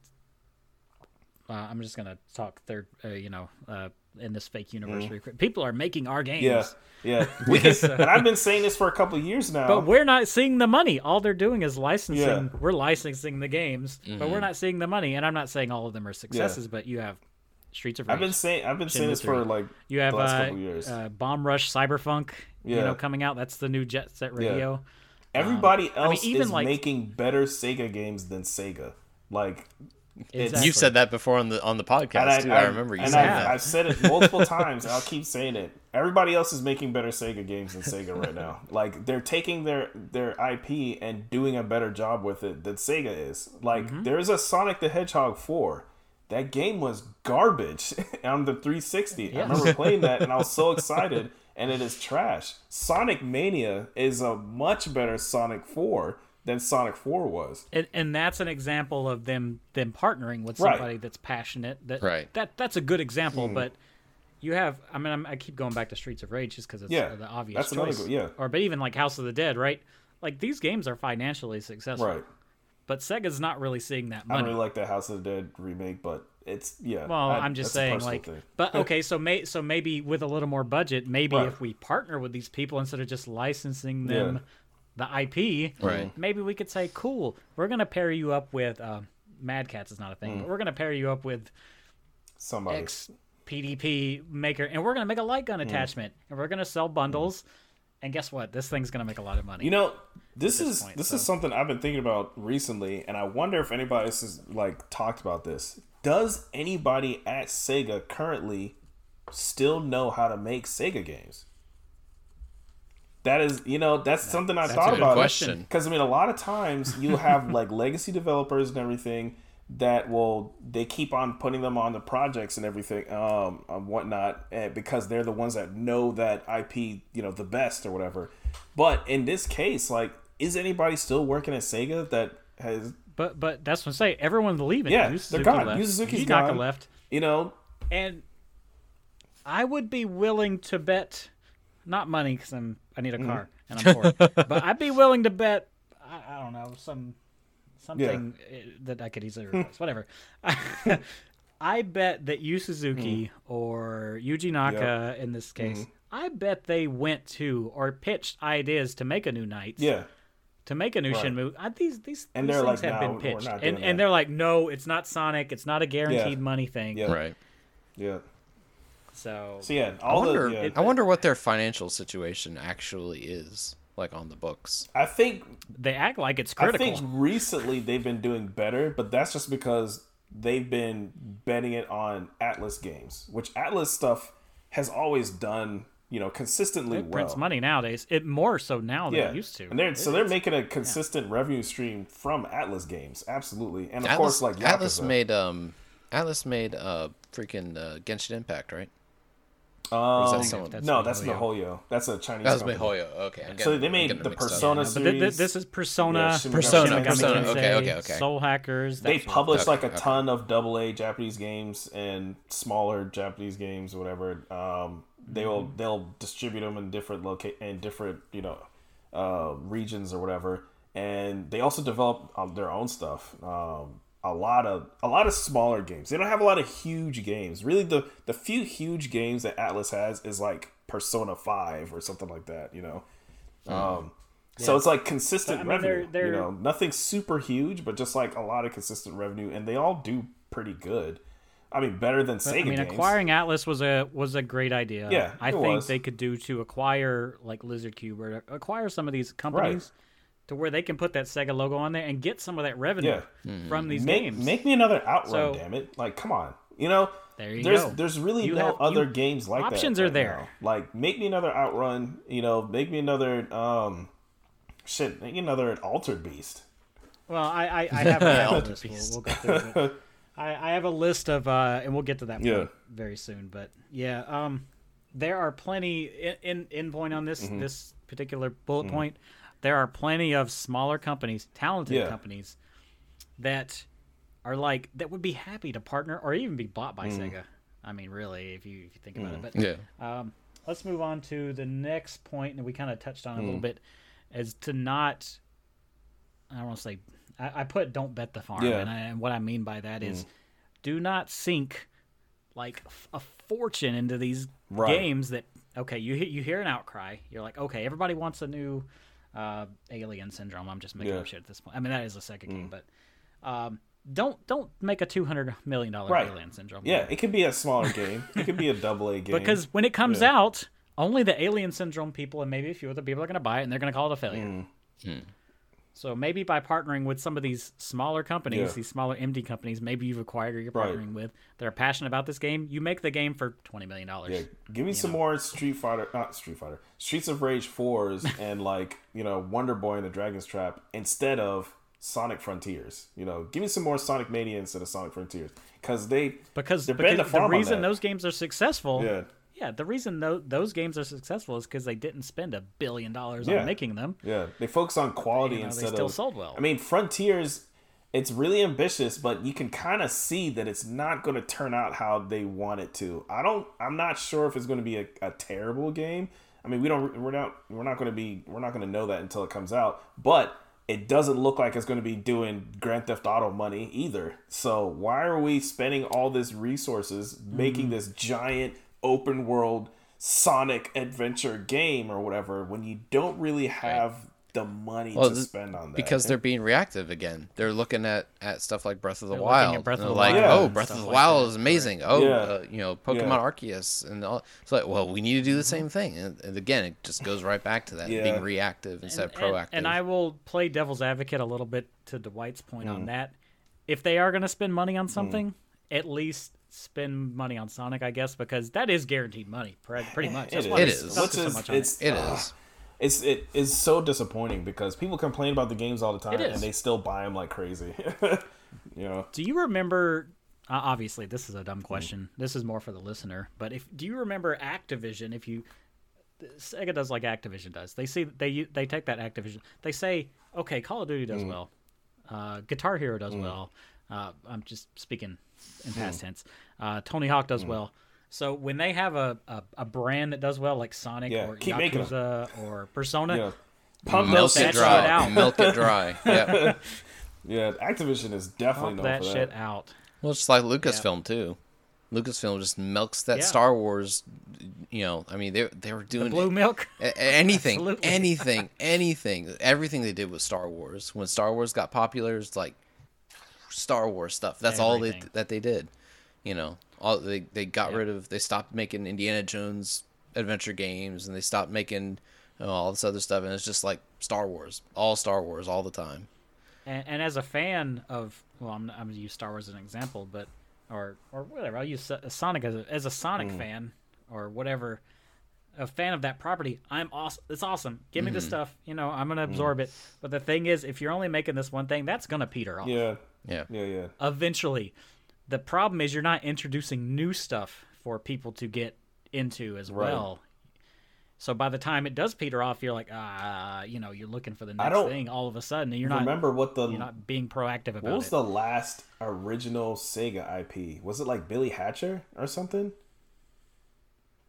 Uh, I'm just gonna talk third. Uh, you know, uh, in this fake universe, real quick. people are making our games. Mm. Yeah, yeah. We can, and I've been saying this for a couple of years now. But we're not seeing the money. All they're doing is licensing. Yeah. We're licensing the games, but Mm-hmm. we're not seeing the money. And I'm not saying all of them are successes, but you have Streets of Rage. I've been saying I've been saying this for like You have the last uh, couple of years. uh, Bomb Rush Cyberpunk, you know, coming out. That's the new Jet Set Radio. Everybody I mean, else even, is like- making better Sega games than Sega. Like Exactly. You've said that before on the on the podcast and too. I, remember you and saying I've, that. I've said it multiple times. and I'll keep saying it. Everybody else is making better Sega games than Sega right now. Like they're taking their their IP and doing a better job with it than Sega is. Like Mm-hmm. there's a Sonic the Hedgehog 4. That game was garbage on the 360. I remember playing that and I was so excited and it is trash. Sonic Mania is a much better Sonic 4 than Sonic 4 was. and, and that's an example of them them partnering with Right. somebody that's passionate. That Right. That that's a good Hmm. example, but. You have, I mean, I'm, I keep going back to Streets of Rage just because it's Yeah, uh, the obvious that's choice. good- yeah. Or, but even like House of the Dead, right? Like these games are financially successful, Right. But Sega's not really seeing that I money. don't really like the House of the Dead remake, but it's yeah. Well, I- I'm just saying, like, thing. but okay, so may so maybe with a little more budget, maybe Right. if we partner with these people instead of just licensing them the IP, Right. Maybe we could say, cool, we're gonna pair you up with um, Mad Catz is not a thing, Mm. but we're gonna pair you up with somebody. X PDP maker, and we're gonna make a light gun Mm. attachment, and we're gonna sell bundles. And guess what? This thing's gonna make a lot of money. You know, this, this is point, this so. is something I've been thinking about recently, and I wonder if anybody has like talked about this. Does anybody at Sega currently still know how to make Sega games? That is, you know, that's something I that's thought a good about. question. Because I mean, a lot of times you have like legacy developers and everything that will they keep on putting them on the projects and everything, um, and whatnot, eh, because they're the ones that know that IP, you know, the best or whatever. But in this case, like, is anybody still working at Sega that has, But but that's what I say. Everyone's leaving. Yeah, Yu they're gone. Left. Yu Suzuki's Yunaka gone. left. you know, And I would be willing to bet, not money because I'm I need a Mm-hmm. car and I'm poor, but I'd be willing to bet. I, I don't know some something eh, that I could easily replace. Whatever. I bet that Yu Suzuki Mm. or Yuji Naka in this case. I bet they went to or pitched ideas to make a new Nights, yeah, to make a new Right. Shenmue. These these, And these they're things like, have "No, been pitched, and doing and they're like, no, it's not Sonic. It's not a guaranteed money thing. Yeah. Right. yeah. So So yeah, I wonder. the yeah. I wonder what their financial situation actually is like on the books. I think they act like it's critical. I think recently they've been doing better, but that's just because they've been betting it on Atlus games, which Atlus stuff has always done, you know, consistently it well. prints money nowadays. It more so now than Yeah, it used to. and they're so they're making a consistent revenue stream from Atlus games, absolutely, and of Atlus, course, like Atlus made um, Atlus made uh freaking uh, Genshin Impact, right? Um, that someone- That's no, that's MiHoYo. MiHoYo. That's a Chinese. That was. MiHoYo. Okay. I'm So they made the mixed up. Persona But th- th- series. this is Persona, Yeah, Shin Megami Persona, Shin Persona, Tensei, okay, okay, okay. Soul Hackers. they that sort of- publish Okay, like a okay. ton of double A Japanese games and smaller Japanese games or whatever. Um, they will Mm-hmm. they'll distribute them in different loca- in different you know uh, regions or whatever, and they also develop um, their own stuff. Um, a lot of a lot of smaller games. They don't have a lot of huge games. Really, the the few huge games that Atlus has is like Persona Five or something like that. You know. Um, So it's like consistent Mm. But, I mean, they're- revenue. they're- You know, nothing super huge, but just like a lot of consistent revenue, and they all do pretty good. I mean, better than Sega I mean, games. acquiring Atlus was a was a great idea. Yeah, I it think was. they could do to acquire like Lizardcube or acquire some of these companies to where they can put that Sega logo on there and get some of that revenue Yeah. from these make games. make me another Outrun, So- damn it! Like, come on, you know. There you there's go. there's really You no have- other you- games like that. options are right there. now. Like, make me another Outrun. You know, make me another um, shit, make me another Altered Beast. Well, I I, I have a list. We'll, we'll go through it. I, I have a list of, uh, and we'll get to that Yeah. very soon. But yeah, um, there are plenty in in, in point on this Mm-hmm. this particular bullet point. There are plenty of smaller companies, talented Yeah. companies, that are like that would be happy to partner or even be bought by Mm. Sega. I mean, really, if you if you think about it. But Yeah. um, let's move on to the next point, and we kind of touched on it a Mm. little bit, as to not. I don't want to say. I, I put "don't bet the farm," Yeah. and, I, and what I mean by that is, do not sink like a fortune into these Right. games that. Okay, you you hear an outcry. You're like, okay, everybody wants a new uh, Alien Syndrome. I'm just making Yeah. up shit at this point. I mean, that is a second game, but um, don't don't make a two hundred million dollar Right. Alien Syndrome. Yeah, it could be a smaller game. It could be a double A game. Because when it comes Yeah. out, only the Alien Syndrome people and maybe a few other people are going to buy it, and they're going to call it a failure. Mm. So maybe by partnering with some of these smaller companies, Yeah. these smaller MD companies, maybe you've acquired or you're Right. partnering with, that are passionate about this game, you make the game for twenty million dollars. Yeah, give me some more Street Fighter, not Street Fighter, Streets of Rage fours, and like you know Wonder Boy and the Dragon's Trap instead of Sonic Frontiers. You know, give me some more Sonic Mania instead of Sonic Frontiers because they Because, because the the, farm on reason those games are successful, yeah yeah, the reason tho- those games are successful is because they didn't spend a billion dollars Yeah. on making them. yeah they focus on quality You know, they still of sold well. I mean Frontiers. It's really ambitious, but you can kind of see that it's not going to turn out how they want it to. I don't. I'm not sure if it's going to be a, a terrible game. I mean, we don't. We're not. We're not going to be. We're not going to know that until it comes out. But it doesn't look like it's going to be doing Grand Theft Auto money either. So why are we spending all this resources making mm. this giant open world Sonic adventure game or whatever when you don't really have the money Well, to spend on that? because they're being reactive again. They're looking at, at stuff like Breath of the They're Wild. Breath and of the like, Wild oh, Breath of the like Wild that. is amazing. Oh, Yeah. uh, you know, Pokemon Yeah. Arceus, and all. It's like, well, we need to do the same thing. And, and again, it just goes right back to that Yeah. being reactive instead of And- proactive. And, I will play devil's advocate a little bit to Dwight's point Mm. on that. If they are going to spend money on something, at least spend money on Sonic, I guess, because that is guaranteed money, pretty much. That's It why is. they It is. stuck Which so is- much on it's- it. it Ah. is. it's it is so disappointing because people complain about the games all the time and they still buy them like crazy. you know, Do you remember? Uh, obviously, this is a dumb question. This is more for the listener. But if do you remember Activision? If you Sega does like Activision does, they see they they take that Activision. They say, okay, Call of Duty does well, uh, Guitar Hero does well. Uh, I'm just speaking in past tense. Uh, Tony Hawk does well. So when they have a, a, a brand that does well, like Sonic Yeah, or keep. Yakuza or Persona, you know, pump Milk that shit shit out. Milk it dry. Yeah. Yeah, Activision is definitely pump known that for shit that. out. Well, it's like Lucasfilm too. Lucasfilm just milks that Yeah. Star Wars. You know, I mean, they they were doing Blue milk. A- a- anything, anything, anything, everything they did with Star Wars. When Star Wars got popular, it's like Star Wars stuff. That's all they that they did. You know, all they they got Yeah. rid of. They stopped making Indiana Jones adventure games, and they stopped making you know, all this other stuff. And it's just like Star Wars, all Star Wars, all the time. and, and as a fan of well I'm, I'm gonna use Star Wars as an example but or or whatever I'll use Sonic as a, as a Sonic mm. fan or whatever a fan of that property I'm awesome it's awesome give me the mm-hmm. stuff you know I'm gonna mm. absorb it but the thing is if you're only making this one thing that's gonna peter off Yeah, Yeah, yeah, yeah. eventually the problem is you're not introducing new stuff for people to get into as Right. well so by the time it does peter off you're like ah you know you're looking for the next thing all of a sudden and you're not Remember what the you're not being proactive about what was it. the last original Sega IP? Was it like Billy Hatcher or something?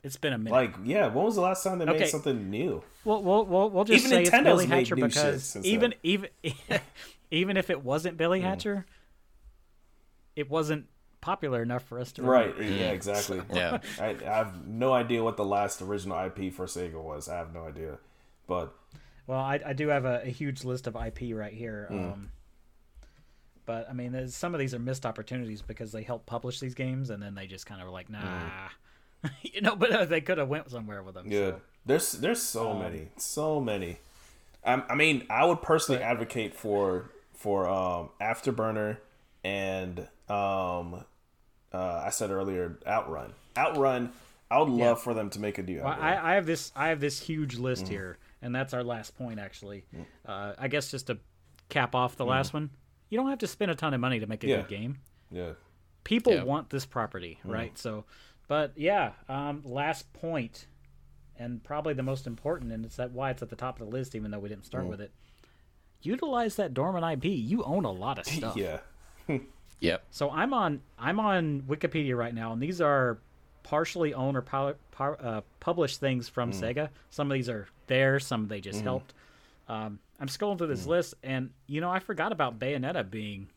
It's been a minute. Like, yeah, when was the last time they Okay. made something new? we'll, we'll, we'll, we'll just Even say it's Billy Hatcher because since even then. even even if it wasn't Billy Mm. Hatcher, it wasn't popular enough for us to Right, remember. yeah, exactly. yeah. I, I have no idea what the last original IP for Sega was. I have no idea. But Well, I, I do have a, a huge list of IP right here. Mm. Um, but I mean, some of these are missed opportunities because they help publish these games, and then they just kind of were like, nah, you know. But uh, they could have went somewhere with them. Mm. yeah, so. there's there's so Um, many, so many. I, I mean, I would personally advocate for for um, Afterburner and um, uh, I said earlier, Outrun. Outrun. I would love Yeah. for them to make a deal. Well, I, I have this I have this huge list Mm. here, and that's our last point actually. Uh, I guess just to cap off the last one, you don't have to spend a ton of money to make a Mm. Yeah. good game. yeah. People Yeah. want this property, Mm. right? So, but yeah, um, last point, and probably the most important, and it's that why it's at the top of the list, even though we didn't start Mm. with it. Utilize that dormant IP. You own a lot of stuff. Yeah. Yep. So I'm on I'm on Wikipedia right now, and these are partially owned or pu- pu- uh, published things from Mm. Sega. Some of these are there, some they just helped. Um, I'm scrolling through this Mm. list, and you know I forgot about Bayonetta being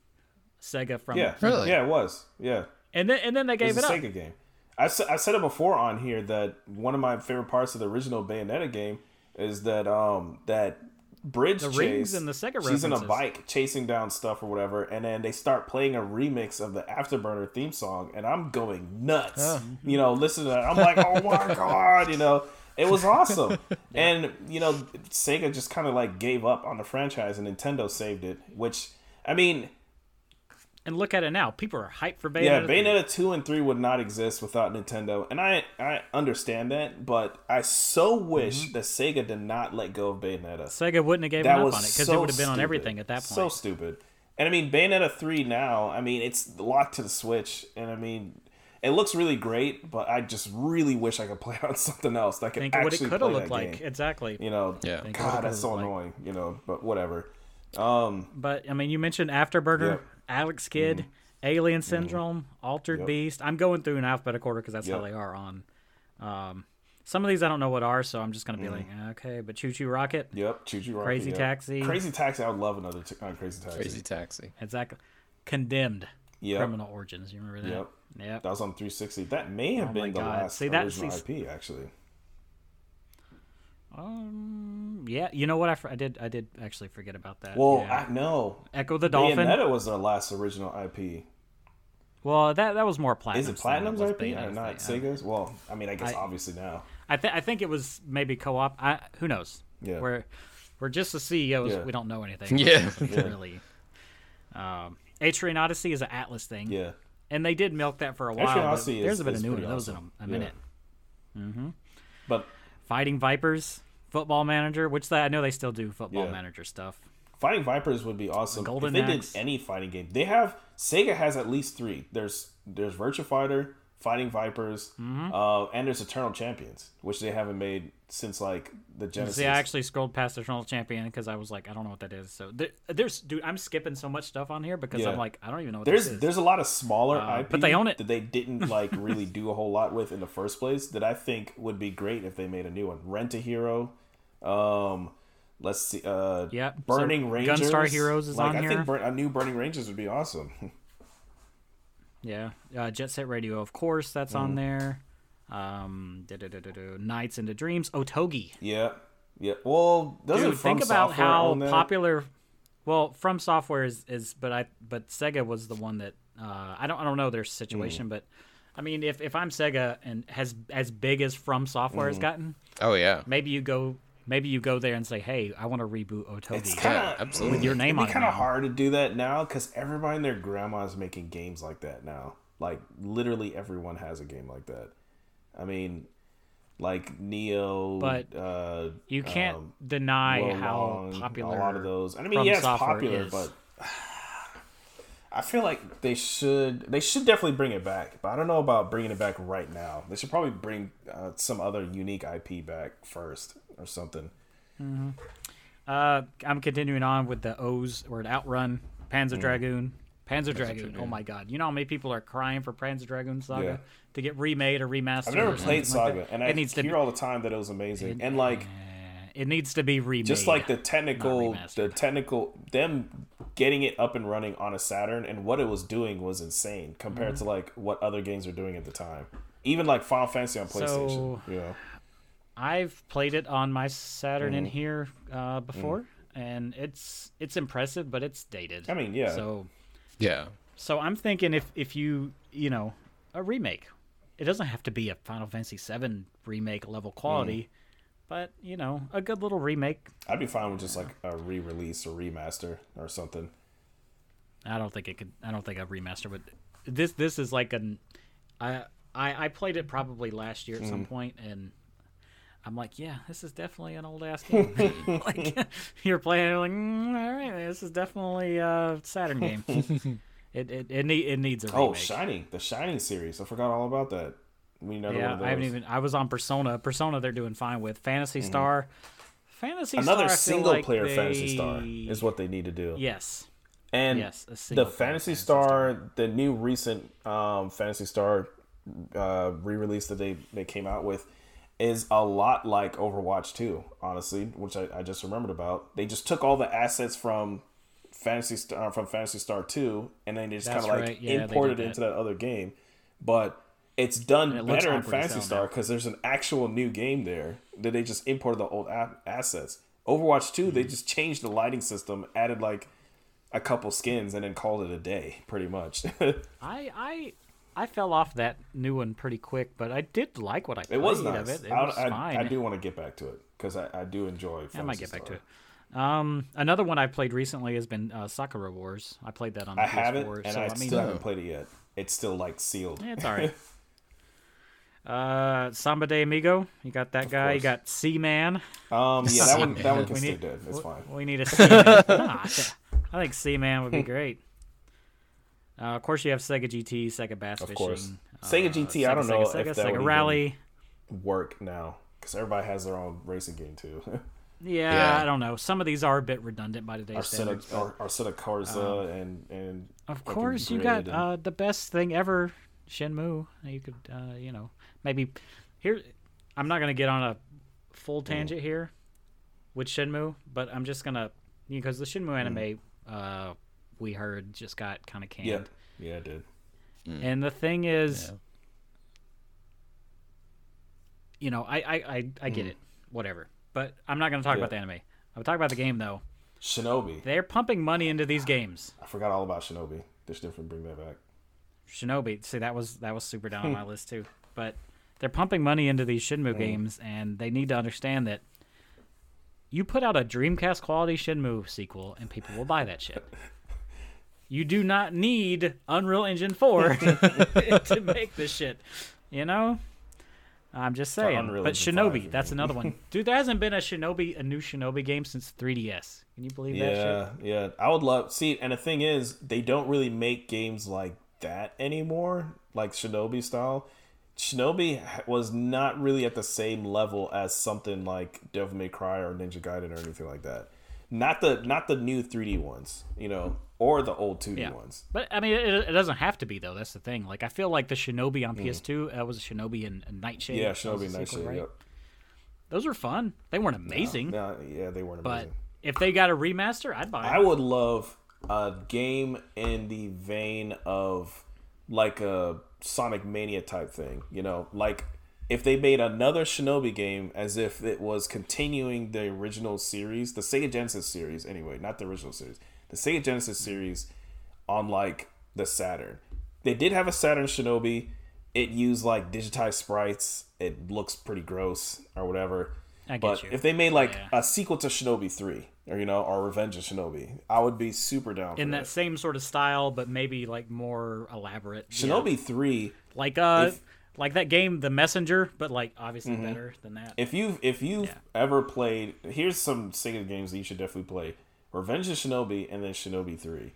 Sega from Yeah. Really? Yeah, it was. Yeah. and then and then they It gave was it a up. Sega game. I, I said it before on here that one of my favorite parts of the original Bayonetta game is that um that bridge The chase. rings and the Sega She's in a bike chasing down stuff or whatever, and then they start playing a remix of the Afterburner theme song, and I'm going nuts. You know, listen to that. I'm like, oh my god, you know. It was awesome, and you know, Sega just kind of like gave up on the franchise, and Nintendo saved it. Which, I mean, And look at it now. People are hyped for Bayonetta. yeah, 3. Bayonetta two and three would not exist without Nintendo, and I I understand that, but I so wish Mm-hmm. that Sega did not let go of Bayonetta. Sega wouldn't have given That up was on it because so it would have been on everything at that point. So stupid. And I mean, Bayonetta three now. I mean, it's locked to the Switch, and I mean, it looks really great, but I just really wish I could play it on something else that could Think of what it actually could play have looked that like. game. Exactly. You know, Yeah. Think of what it God, that's so looked like. annoying. You know, but whatever. Um, But I mean, you mentioned Afterburner, Yep. Alex Kidd, Alien Syndrome, Altered Yep. Beast. I'm going through an alphabetical order because that's how they are on. Um, some of these I don't know what are, so I'm just gonna be like, okay. But ChuChu Rocket, yep, ChuChu Rocket, Crazy yep. Taxi. Crazy Taxi. I would love another t- uh, Crazy Taxi. Crazy Taxi. exactly. Condemned, Yep. Criminal Origins. You remember that? Yep. Yep. That was on 360. That may have Oh been the God. last See, that- original see- IP, actually. Um. Yeah. You know what? I, fr- I did. I did actually forget about that. Well, yeah. I know. Ecco the Dolphin. Bayonetta was their last original IP. Well, that that was more platinum. Is it Platinum's IP or Bayonetta's not. Sega's? Well, I mean, I guess I- obviously now. I think I think it was maybe co-op. I who knows? Yeah. We're we're just the CEOs. Yeah. We don't know anything. Yeah. Yeah. Really. Um, Etrian Odyssey is an Atlus thing. Yeah. And they did milk that for a while. Etrian but Odyssey there's a bit of new one pretty of those awesome. in a, a Yeah. minute. But Fighting Vipers, Football Manager, which they, I know they still do Football Yeah. Manager stuff. Fighting Vipers would be awesome. Golden if they Axe. did any fighting game, they have Sega has at least three. There's there's Virtua Fighter, Fighting Vipers, Mm-hmm. uh, and there's Eternal Champions, which they haven't made since like the Genesis. See, I actually scrolled past Eternal Champion because I was like, I don't know what that is. So there, there's, dude, I'm skipping so much stuff on here because Yeah. I'm like, I don't even know what there's this is. there's a lot of smaller Uh, IP, but they own it. that they didn't like really do a whole lot with in the first place. That I think would be great if they made a new one. Rent a Hero. Um, let's see. Uh, so Burning Rangers. Gunstar Heroes is like, on I here. think Bur- a new Burning Rangers would be awesome. Yeah, uh, Jet Set Radio, of course, that's Mm-hmm. on there. Um, Nights into Dreams, Otogi. yeah, yeah. Well, doesn't Dude, From think about how popular. Well, From Software is, is but I but Sega was the one that uh, I don't I don't know their situation, Mm. but I mean if if I'm Sega and has as big as From Software Mm. has gotten, Oh yeah. maybe you go maybe you go there and say, hey, I want to reboot Otogi. It's kind Yeah, of absolutely. With your name It'd on be it kind of hard to do that now because everybody and their grandma is making games like that now. Like literally everyone has a game like that. I mean, like Nioh, But uh, you can't um, deny Wo how Long, popular a lot of those. I mean, From yeah, it's popular, is. but I feel like they should they should definitely bring it back. But I don't know about bringing it back right now. They should probably bring uh, some other unique IP back first or something. Uh, I'm continuing on with the O's or Outrun, Panzer Mm. Dragoon, Panzer Dragoon. Oh my God! You know how many people are crying for Panzer Dragoon Saga Yeah. to get remade or remastered? I've never played Saga, like that? and I it needs to hear be, all the time that it was amazing. and like it needs to be remade. just like the technical the technical them getting it up and running on a Saturn and what it was doing was insane compared Mm-hmm. to like what other games were doing at the time. Even like Final Fantasy on PlayStation. So- you know. I've played it on my Saturn Mm-hmm. in here uh, before, and it's it's impressive, but it's dated. I mean, yeah. So Yeah. so I'm thinking if if you you know a remake, it doesn't have to be a Final Fantasy VII remake level quality, Mm. but you know a good little remake. I'd be fine with just like a re-release or remaster or something. I don't think it could. I don't think a remaster would. This this is like an. I I I played it probably last year at Mm. some point, and I'm like, yeah, this is definitely an old ass game. like you're playing, like, mm, all right, this is definitely a Saturn game. it it it, need, it needs a remake. Oh, Shining, the Shining series. I forgot all about that. We never yeah, one of I haven't even. I was on Persona. Persona, they're doing fine with Phantasy Star. Phantasy Mm-hmm. Another Star, single like player Phantasy Star is what they need to do. Yes. And Yes, the Fantasy Phantasy Star, the new recent um, Phantasy Star uh, re-release that they they came out with, is a lot like Overwatch 2, honestly, which I, I just remembered about. They just took all the assets from Phantasy Star from Phantasy Star 2, and then they just kind of like right. Yeah, imported it that. into that other game. But it's done it better in Phantasy Star because there's an actual new game there that they just imported the old assets. Overwatch 2, Mm-hmm. they just changed the lighting system, added like a couple skins, and then called it a day, pretty much. I I I fell off that new one pretty quick, but I did like what I played was of it. It I, was I, fine. I do want to get back to it because I, I do enjoy. I might get back to it. Um, another one I played recently has been uh, Sakura Wars. I played that on the I PS4. haven't, and so I, I mean, still haven't played it yet. It's still like sealed. yeah, it's all right. uh, Samba de Amigo, you got that guy. You course. got Seaman. Um, yeah, that one, that one can We stay need- dead. It's fine. We need a Seaman. Nah, I thi- I think Seaman would be great. Uh, of course, you have Sega GT, Sega Bass Of Fishing. Of course. uh, Sega GT, I don't Sega, know Sega, if that Sega would Rally. Work now because everybody has their own racing game too. Yeah, Yeah. I don't know. Some of these are a bit redundant by today's Arsena, standards. but- Ar- Arsena Corsa and and Of course, you got and- uh, the best thing ever, Shenmue. You could, uh, you know, maybe here. I'm not gonna get on a full tangent here with Shenmue, but I'm just gonna because the Shenmue anime uh, we heard just got kind of canned. yeah, yeah, it did. Mm. And the thing is, Yeah. you know, I I I, I get mm. it, whatever. But I'm not gonna talk Yeah. about the anime. I'm talk about the game though. Shinobi. They're pumping money into these games. I forgot all about Shinobi. They should definitely bring that back. Shinobi. See, that was that was super down on my list too. But they're pumping money into these Shenmue mm. games, and they need to understand that you put out a Dreamcast quality Shenmue sequel, and people will buy that shit. You do not need Unreal Engine 4 to make this shit. You know? I'm just saying. Unreal But Shinobi, 5, that's another one. Dude, there hasn't been a Shinobi, a new Shinobi game since 3DS. Can you believe that Yeah, shit? yeah. I would love see, and the thing is, they don't really make games like that anymore, like Shinobi style. Shinobi was not really at the same level as something like Devil May Cry or Ninja Gaiden or anything like that. Not the not the new 3D ones, you know, or the old 2D Yeah. ones. But I mean, it, it doesn't have to be though. That's the thing. Like, I feel like the Shinobi on PS2, that was a Shinobi and, and Nightshade. Mm. Yeah, Shinobi the Nightshade. sequel, right? Yep. Those were fun. They weren't amazing, No, yeah, they weren't but amazing. if they got a remaster, I'd buy it. I would love a game in the vein of like a Sonic Mania type thing, you know, like if they made another Shinobi game as if it was continuing the original series, the Sega Genesis series anyway, not the original series. The Sega Genesis series on like the Saturn. They did have a Saturn Shinobi. It used like digitized sprites. It looks pretty gross or whatever. I get but you. if they made like Yeah. a sequel to Shinobi 3 or you know, or Revenge of Shinobi, I would be super down for in that. that same sort of style, but maybe like more elaborate. Yeah. Shinobi 3 like uh, if- like that game, The Messenger, but like obviously better than that. if you've if you've Yeah. ever played here's some Sega games that you should definitely play revenge of shinobi and then shinobi 3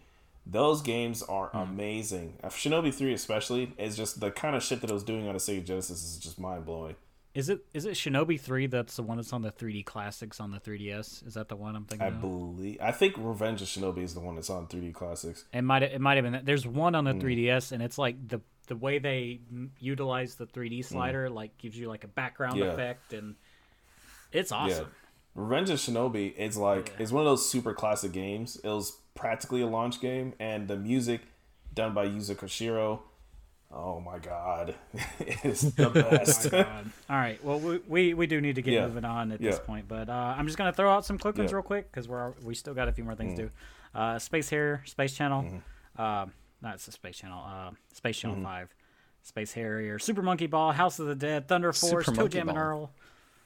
those games are Hmm. amazing Uh, shinobi 3 especially is just the kind of shit that it was doing on a sega genesis is just mind-blowing Is it is it Shinobi three? That's the one that's on the 3D classics on the 3DS. Is that the one I'm thinking i of? believe i think revenge of shinobi is the one that's on 3d classics It might it might have been. that. There's one on the Hmm. 3DS, and it's like the the way they m- utilize the 3D slider, like gives you like a background. Yeah. effect, and it's awesome. Yeah. Revenge of Shinobi is like Yeah. it's one of those super classic games. It was practically a launch game, and the music done by Yuzo Koshiro. Oh my god, it's the best. God. All right. Well, we, we, we do need to get Yeah. moving on at this point, but uh, I'm just gonna throw out some quick ones Yeah. real quick because we're we still got a few more things Mm. to do. Uh, Space here, Space Channel, Mm-hmm. uh, not it's a Space Channel, uh, Space Channel Five, Space Harrier, Super Monkey Ball, House of the Dead, Thunder Force, Super Toe Monkey Jam and Earl,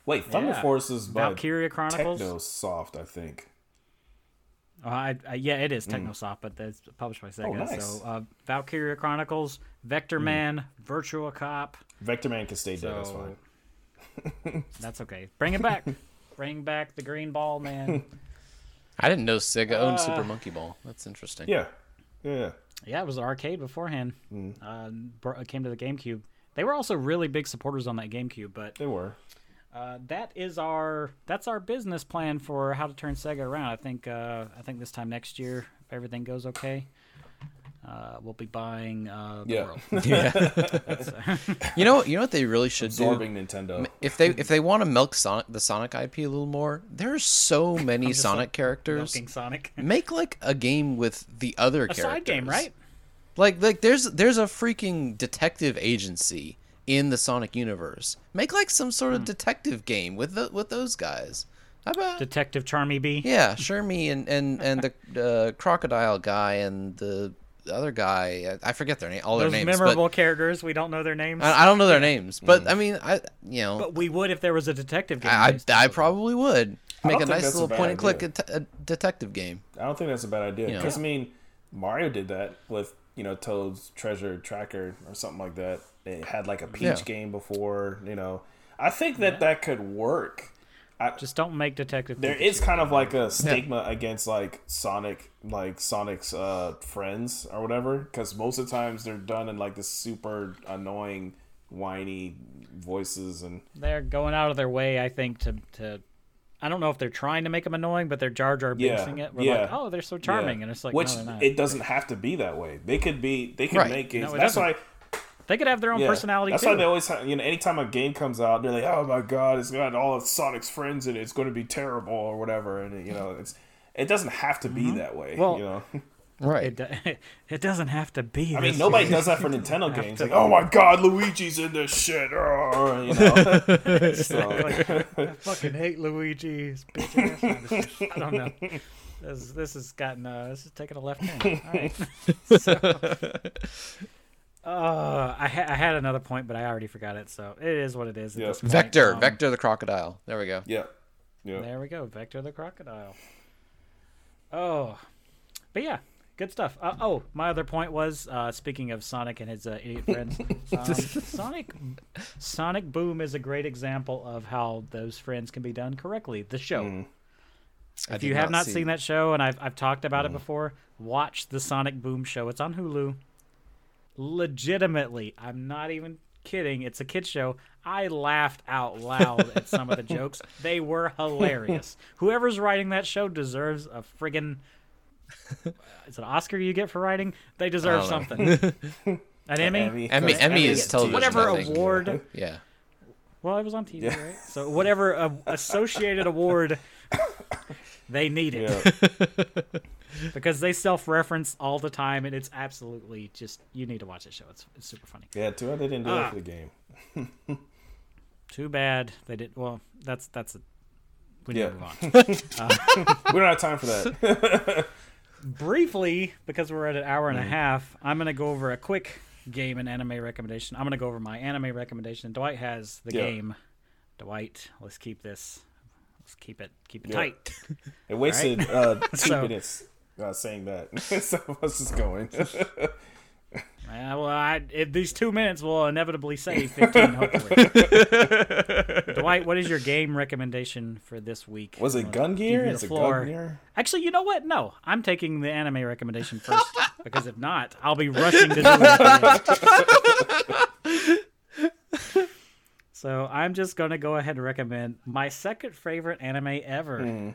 Wait, Thunder Yeah. Force is by Valkyria Chronicles. Technosoft, I think. Uh, I, I, yeah, it is Technosoft, but that's published by Sega. Mm. Oh, nice. So uh, Valkyria Chronicles, Vectorman, Virtual Cop. Vectorman can stay dead. That's So- fine. That's okay. Bring it back. Bring back the green ball, man. I didn't know Sega owned Uh, Super Monkey Ball. That's interesting. Yeah, yeah, yeah. It was arcade beforehand. Mm. Uh, came to the GameCube. They were also really big supporters on that GameCube, but They were. uh, that is our that's our business plan for how to turn Sega around. I think uh, I think this time next year, if everything goes okay, uh, we'll be buying uh, the Yeah. world. Yeah. Uh, you know, you know what they really should do. Absorbing Nintendo. If they if they want to milk Sonic the Sonic IP a little more, there's so many Sonic like characters. milking Sonic. Make like a game with the other A characters. side game, right? Like like there's there's a freaking detective agency in the Sonic universe. Make like some sort Hmm. of detective game with the, with those guys. How about Detective Charmy Bee. yeah, Charmy and and and the uh, crocodile guy and the other guy. I I forget their name, all Those their names, memorable characters. We don't know their names, I, I don't know their names. But Mm. I mean, I you know, but we would if there was a detective game. I, I, I probably would make a nice that's a little bad point and click idea. a, a detective game. I don't think that's a bad idea. You know. Because I mean, Mario did that with you know Toad's Treasure Tracker or something like that. It had like a Peach Yeah. game before. You know, I think that that could work. Just don't make detective. There Pikachu. is kind of like a stigma against like Sonic, like Sonic's uh, friends or whatever, because most of the times they're done in like this super annoying, whiny voices and They're going out of their way, I think, to to. I don't know if they're trying to make them annoying, but they're Jar Jar Yeah, it. We're yeah. like, oh, they're so charming, Yeah. and it's like, which no, not. it doesn't have to be that way. They could be. They could Right. make games. No, it That's doesn't. why. They could have their own Yeah, personality That's too. why they always, have, you know, anytime a game comes out, they're like, "Oh my god, it's got all of Sonic's friends in it. It's going to be terrible or whatever." And you know, it's it doesn't have to be that way. Mm-hmm. Well, you know, Right. it, it doesn't have to be. I mean, nobody way. does that for Nintendo games. Like, oh my god, Luigi's in this shit. Oh, you know, so, I fucking hate Luigi. Bitch. I don't know. This, this has gotten uh, this is taking a left turn. All right. so, uh, I, ha- I had another point, but I already forgot it. So it is what it is. At Yeah. this. Vector, Um, Vector the crocodile. There we go. yeah, yeah. There we go, Vector the crocodile. Oh, but yeah, good stuff. Uh, oh, my other point was uh, speaking of Sonic and his uh, idiot friends. Um, Sonic, Sonic Boom is a great example of how those friends can be done correctly. The show. Mm. If you have not see- seen that show, and I've I've talked about Mm. it before, watch the Sonic Boom show. It's on Hulu. Legitimately, I'm not even kidding. It's a kids show. I laughed out loud at some of the jokes. They were hilarious. Whoever's writing that show deserves a friggin' Is it an Oscar you get for writing? They deserve something. An Emmy? Emmy, Emmy Emmy is TV. television. Whatever award. Yeah. Well, it was on TV, Yeah. right? So whatever uh, associated award they need it Yeah. Because they self-reference all the time, and it's absolutely just you need to watch the show. It's, it's super funny. yeah, too bad they didn't do Ah. it for the game. Too bad they did. Well, that's that's a. We need Yeah. to move on. We don't have time for that. Briefly, because we're at an hour and Mm-hmm. a half, I'm gonna go over a quick game and anime recommendation. I'm gonna go over my anime recommendation. Dwight has the Yeah. game. Dwight, let's keep this. Let's keep it keep it Yeah. tight. It wasted uh, two So- minutes uh, saying that. so let's just going. Uh, well, I, if these two minutes will inevitably save 15, hopefully. Dwight, what is your game recommendation for this week? Was it Gungnir? you Is the it. Gungnir? Actually, you know what? No, I'm taking the anime recommendation first because if not, I'll be rushing to do it. so I'm just going to go ahead and recommend my second favorite anime ever. Hmm.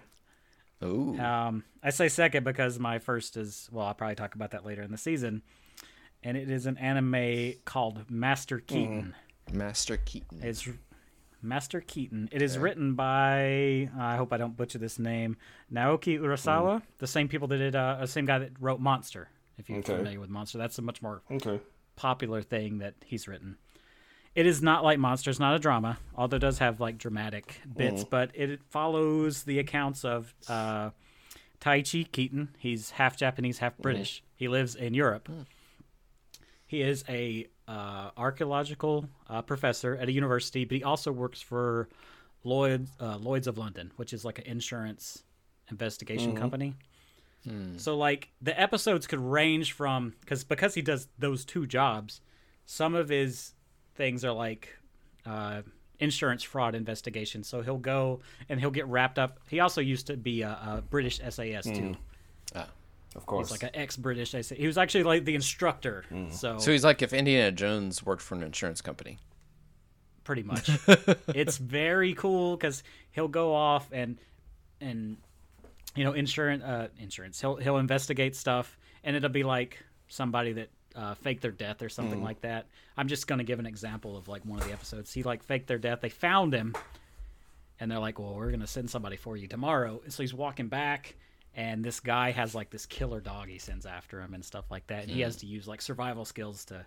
Ooh. Um, I say second because my first is well, I'll probably talk about that later in the season, and it is an anime called Master Keaton. Master Keaton. It's Master Keaton. It is written by I hope I don't butcher this name Naoki Urasawa, the same people that did uh, the same guy that wrote Monster. If you're Okay. familiar with Monster, that's a much more Okay. popular thing that he's written. It is not like Monsters, not a drama, although it does have like dramatic bits. But it follows the accounts of uh, Taichi Keaton. He's half Japanese, half British. He lives in Europe. He is a uh, archaeological uh, professor at a university, but he also works for Lloyd's uh, Lloyd's of London, which is like an insurance investigation company. So like the episodes could range from because because he does those two jobs, some of his things are like uh, insurance fraud investigation. So he'll go and he'll get wrapped up. He also used to be a, a British SAS too. Ah. Of course. He's like an ex-British SAS. He was actually like the instructor. So, So he's like if Indiana Jones worked for an insurance company. pretty much, it's very cool because he'll go off and and you know insurance uh, insurance. He'll he'll investigate stuff and it'll be like somebody that uh, faked their death or something like that. I'm just gonna give an example of like one of the episodes. He like faked their death. They found him, and they're like, "Well, we're gonna send somebody for you tomorrow." And so he's walking back, and this guy has like this killer dog he sends after him and stuff like that. And he has to use like survival skills to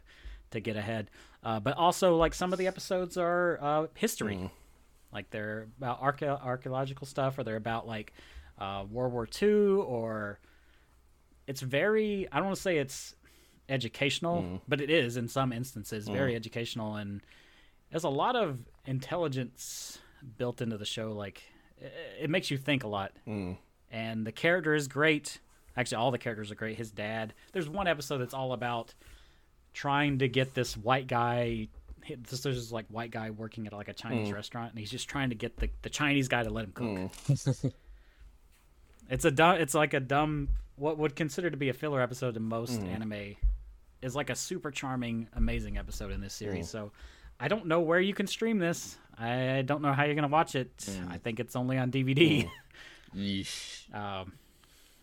to get ahead. Uh, but also like some of the episodes are uh, history, like they're about archae- archaeological stuff, or they're about like uh, World War II, or it's very. I don't want to say it's educational, mm-hmm. but it is in some instances very mm-hmm. educational, and there's a lot of intelligence built into the show. Like it, it makes you think a lot, mm. and the character is great. Actually, all the characters are great. His dad. There's one episode that's all about trying to get this white guy. This there's this like white guy working at like a Chinese mm. restaurant, and he's just trying to get the, the Chinese guy to let him cook. Mm. it's a dumb. It's like a dumb. What would consider to be a filler episode in most anime is like a super charming, amazing episode in this series. Mm. So I don't know where you can stream this. I don't know how you're gonna watch it. Mm. I think it's only on DVD. Yeesh. Um,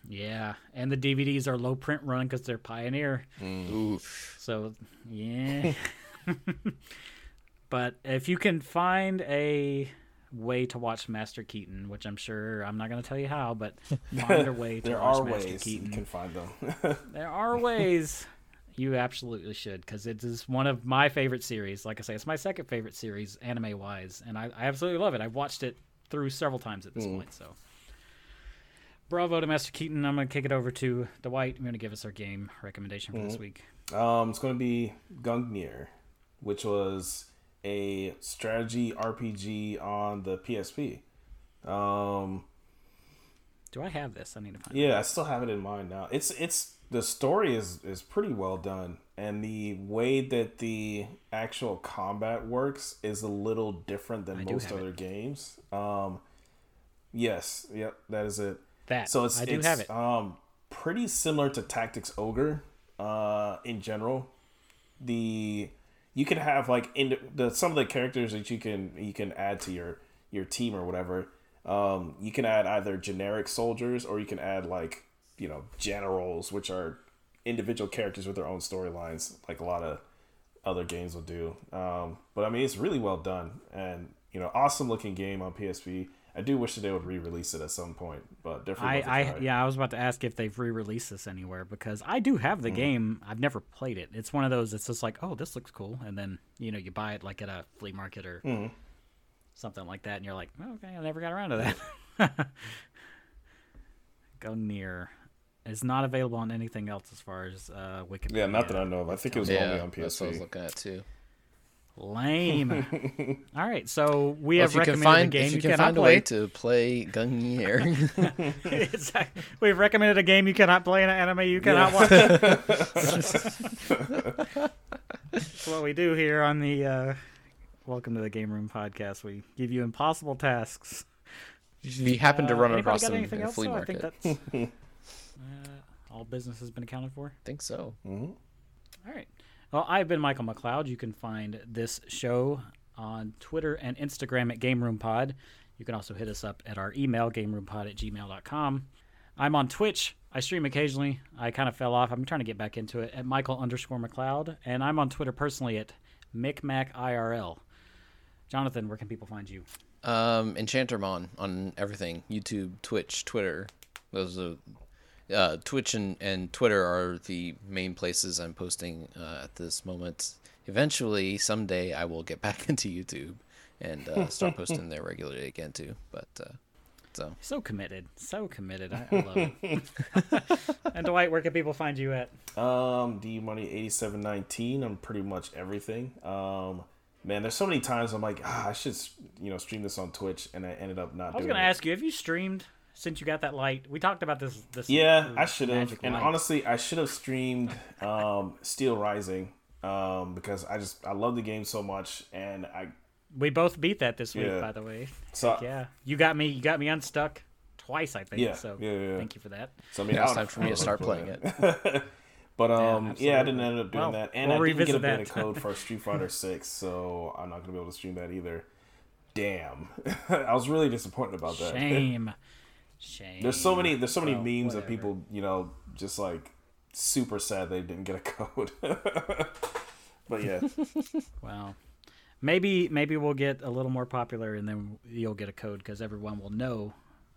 yeah, and the DVDs are low print run because they're Pioneer. Mm. Oof. So yeah. but if you can find a way to watch Master Keaton, which I'm sure I'm not going to tell you how, but find a way to there watch Master ways Keaton. you can find them. There are ways. You absolutely should because it is one of my favorite series. Like I say, it's my second favorite series, anime wise, and I, I absolutely love it. I've watched it through several times at this point. So, bravo to Master Keaton. I'm going to kick it over to Dwight. I'm going to give us our game recommendation for this week. um, it's going to be Gungnir, which was a strategy RPG on the PSP. Um, Do I have this? I need to find. It. Yeah, I still have it in mind now. It's it's the story is is pretty well done, and the way that the actual combat works is a little different than I most other it. games. Um, yes, yep, that is it. That So it's I do it's have it. um pretty similar to Tactics Ogre, uh, in general. The you can have like in the some of the characters that you can you can add to your your team or whatever. Um, you can add either generic soldiers or you can add like you know generals, which are individual characters with their own storylines, like a lot of other games will do. Um, but I mean, it's really well done and you know, awesome looking game on PSP. I do wish that they would re-release it at some point, but definitely. I, I yeah, I was about to ask if they've re-released this anywhere because I do have the game. I've never played it. It's one of those. It's just like, oh, this looks cool, and then you know you buy it like at a flea market or something like that, and you're like, oh, okay, I never got around to that. Go near. It's not available on anything else as far as uh, Wikipedia. Yeah, not that I know of. I think it was only Yeah, on that's what I was PSP. looking at too. Lame. All right, so we Well, have if can recommended find, a game you you, can cannot find a play. way to play Gungnir, exactly. We've recommended a game you cannot play and an anime you cannot watch. That's what we do here on the uh, Welcome to the Game Room podcast. We give you impossible tasks. we happen to Uh, run anybody across got them anything in a flea though? I think market. That's uh, all business has been accounted for. I think so. All right. Well, I've been Michael McLeod. You can find this show on Twitter and Instagram at Game Room Pod. You can also hit us up at our email, gameroompod at gmail.com. I'm on Twitch. I stream occasionally. I kind of fell off. I'm trying to get back into it at Michael underscore McLeod. And I'm on Twitter personally at MicMacIRL. Jonathan, where can people find you? Um, Enchantermon on everything: YouTube, Twitch, Twitter. Those are uh, Twitch and, and Twitter are the main places I'm posting uh, at this moment. Eventually, someday, I will get back into YouTube and uh, start posting there regularly again too. But uh, so So committed. So committed. I, I love it. and Dwight, where can people find you at? Um, D Money eighty seven nineteen on pretty much everything. Um, man, there's so many times I'm like, ah, I should you know stream this on Twitch, and I ended up not. Doing it. I was doing going to it. ask you, have you streamed since you got that light? We talked about this. This Yeah, I should have. And light. honestly, I should have streamed um, Steel Rising um, because I just I love the game so much, and I we both beat that this week, Yeah. by the way. so Yeah, you got me. You got me unstuck twice, I think. Yeah, so yeah, yeah. thank you for that. so I mean, now it's time for me to start playing it. But um, yeah, I didn't end up doing Well, that, and we'll I didn't get a revisit beta that. code for Street Fighter Six, so I'm not gonna be able to stream that either. Damn, I was really disappointed about that. Shame, shame. There's so many there's so many Well, memes of people, you know, just like super sad they didn't get a code. but yeah, Wow. Maybe maybe we'll get a little more popular, and then you'll get a code because everyone will know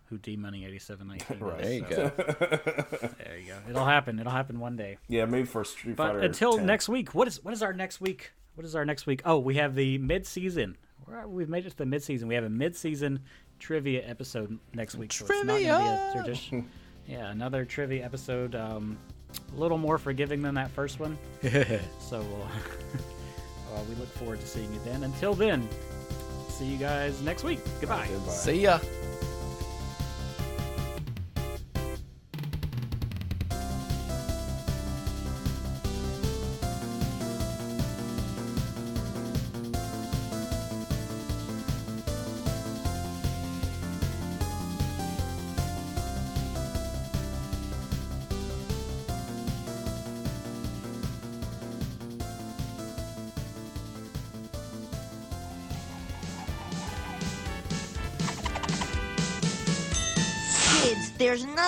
who D Money eighty seven nineteen. Right. There you go. There you go. It'll happen. It'll happen one day. yeah, maybe for Street But Fighter. until 10. next week, what is what is our next week? What is our next week? Oh, we have the mid season. We've made it to the mid season. We have a mid season trivia episode next week. So it's not gonna be a Trivia! tradition. yeah, another trivia episode. Um, a little more forgiving than that first one. so we'll, uh, we look forward to seeing you then. Until then, see you guys next week. Goodbye. Goodbye. See ya.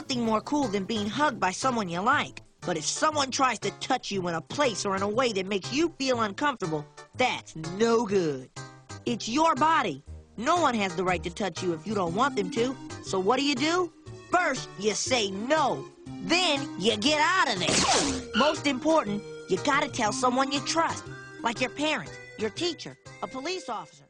Nothing more cool than being hugged by someone you like. But if someone tries to touch you in a place or in a way that makes you feel uncomfortable, that's no good. It's your body. No one has the right to touch you if you don't want them to. So what do you do? First, you say no. Then, you get out of there. Most important, you gotta tell someone you trust, like your parents, your teacher, a police officer.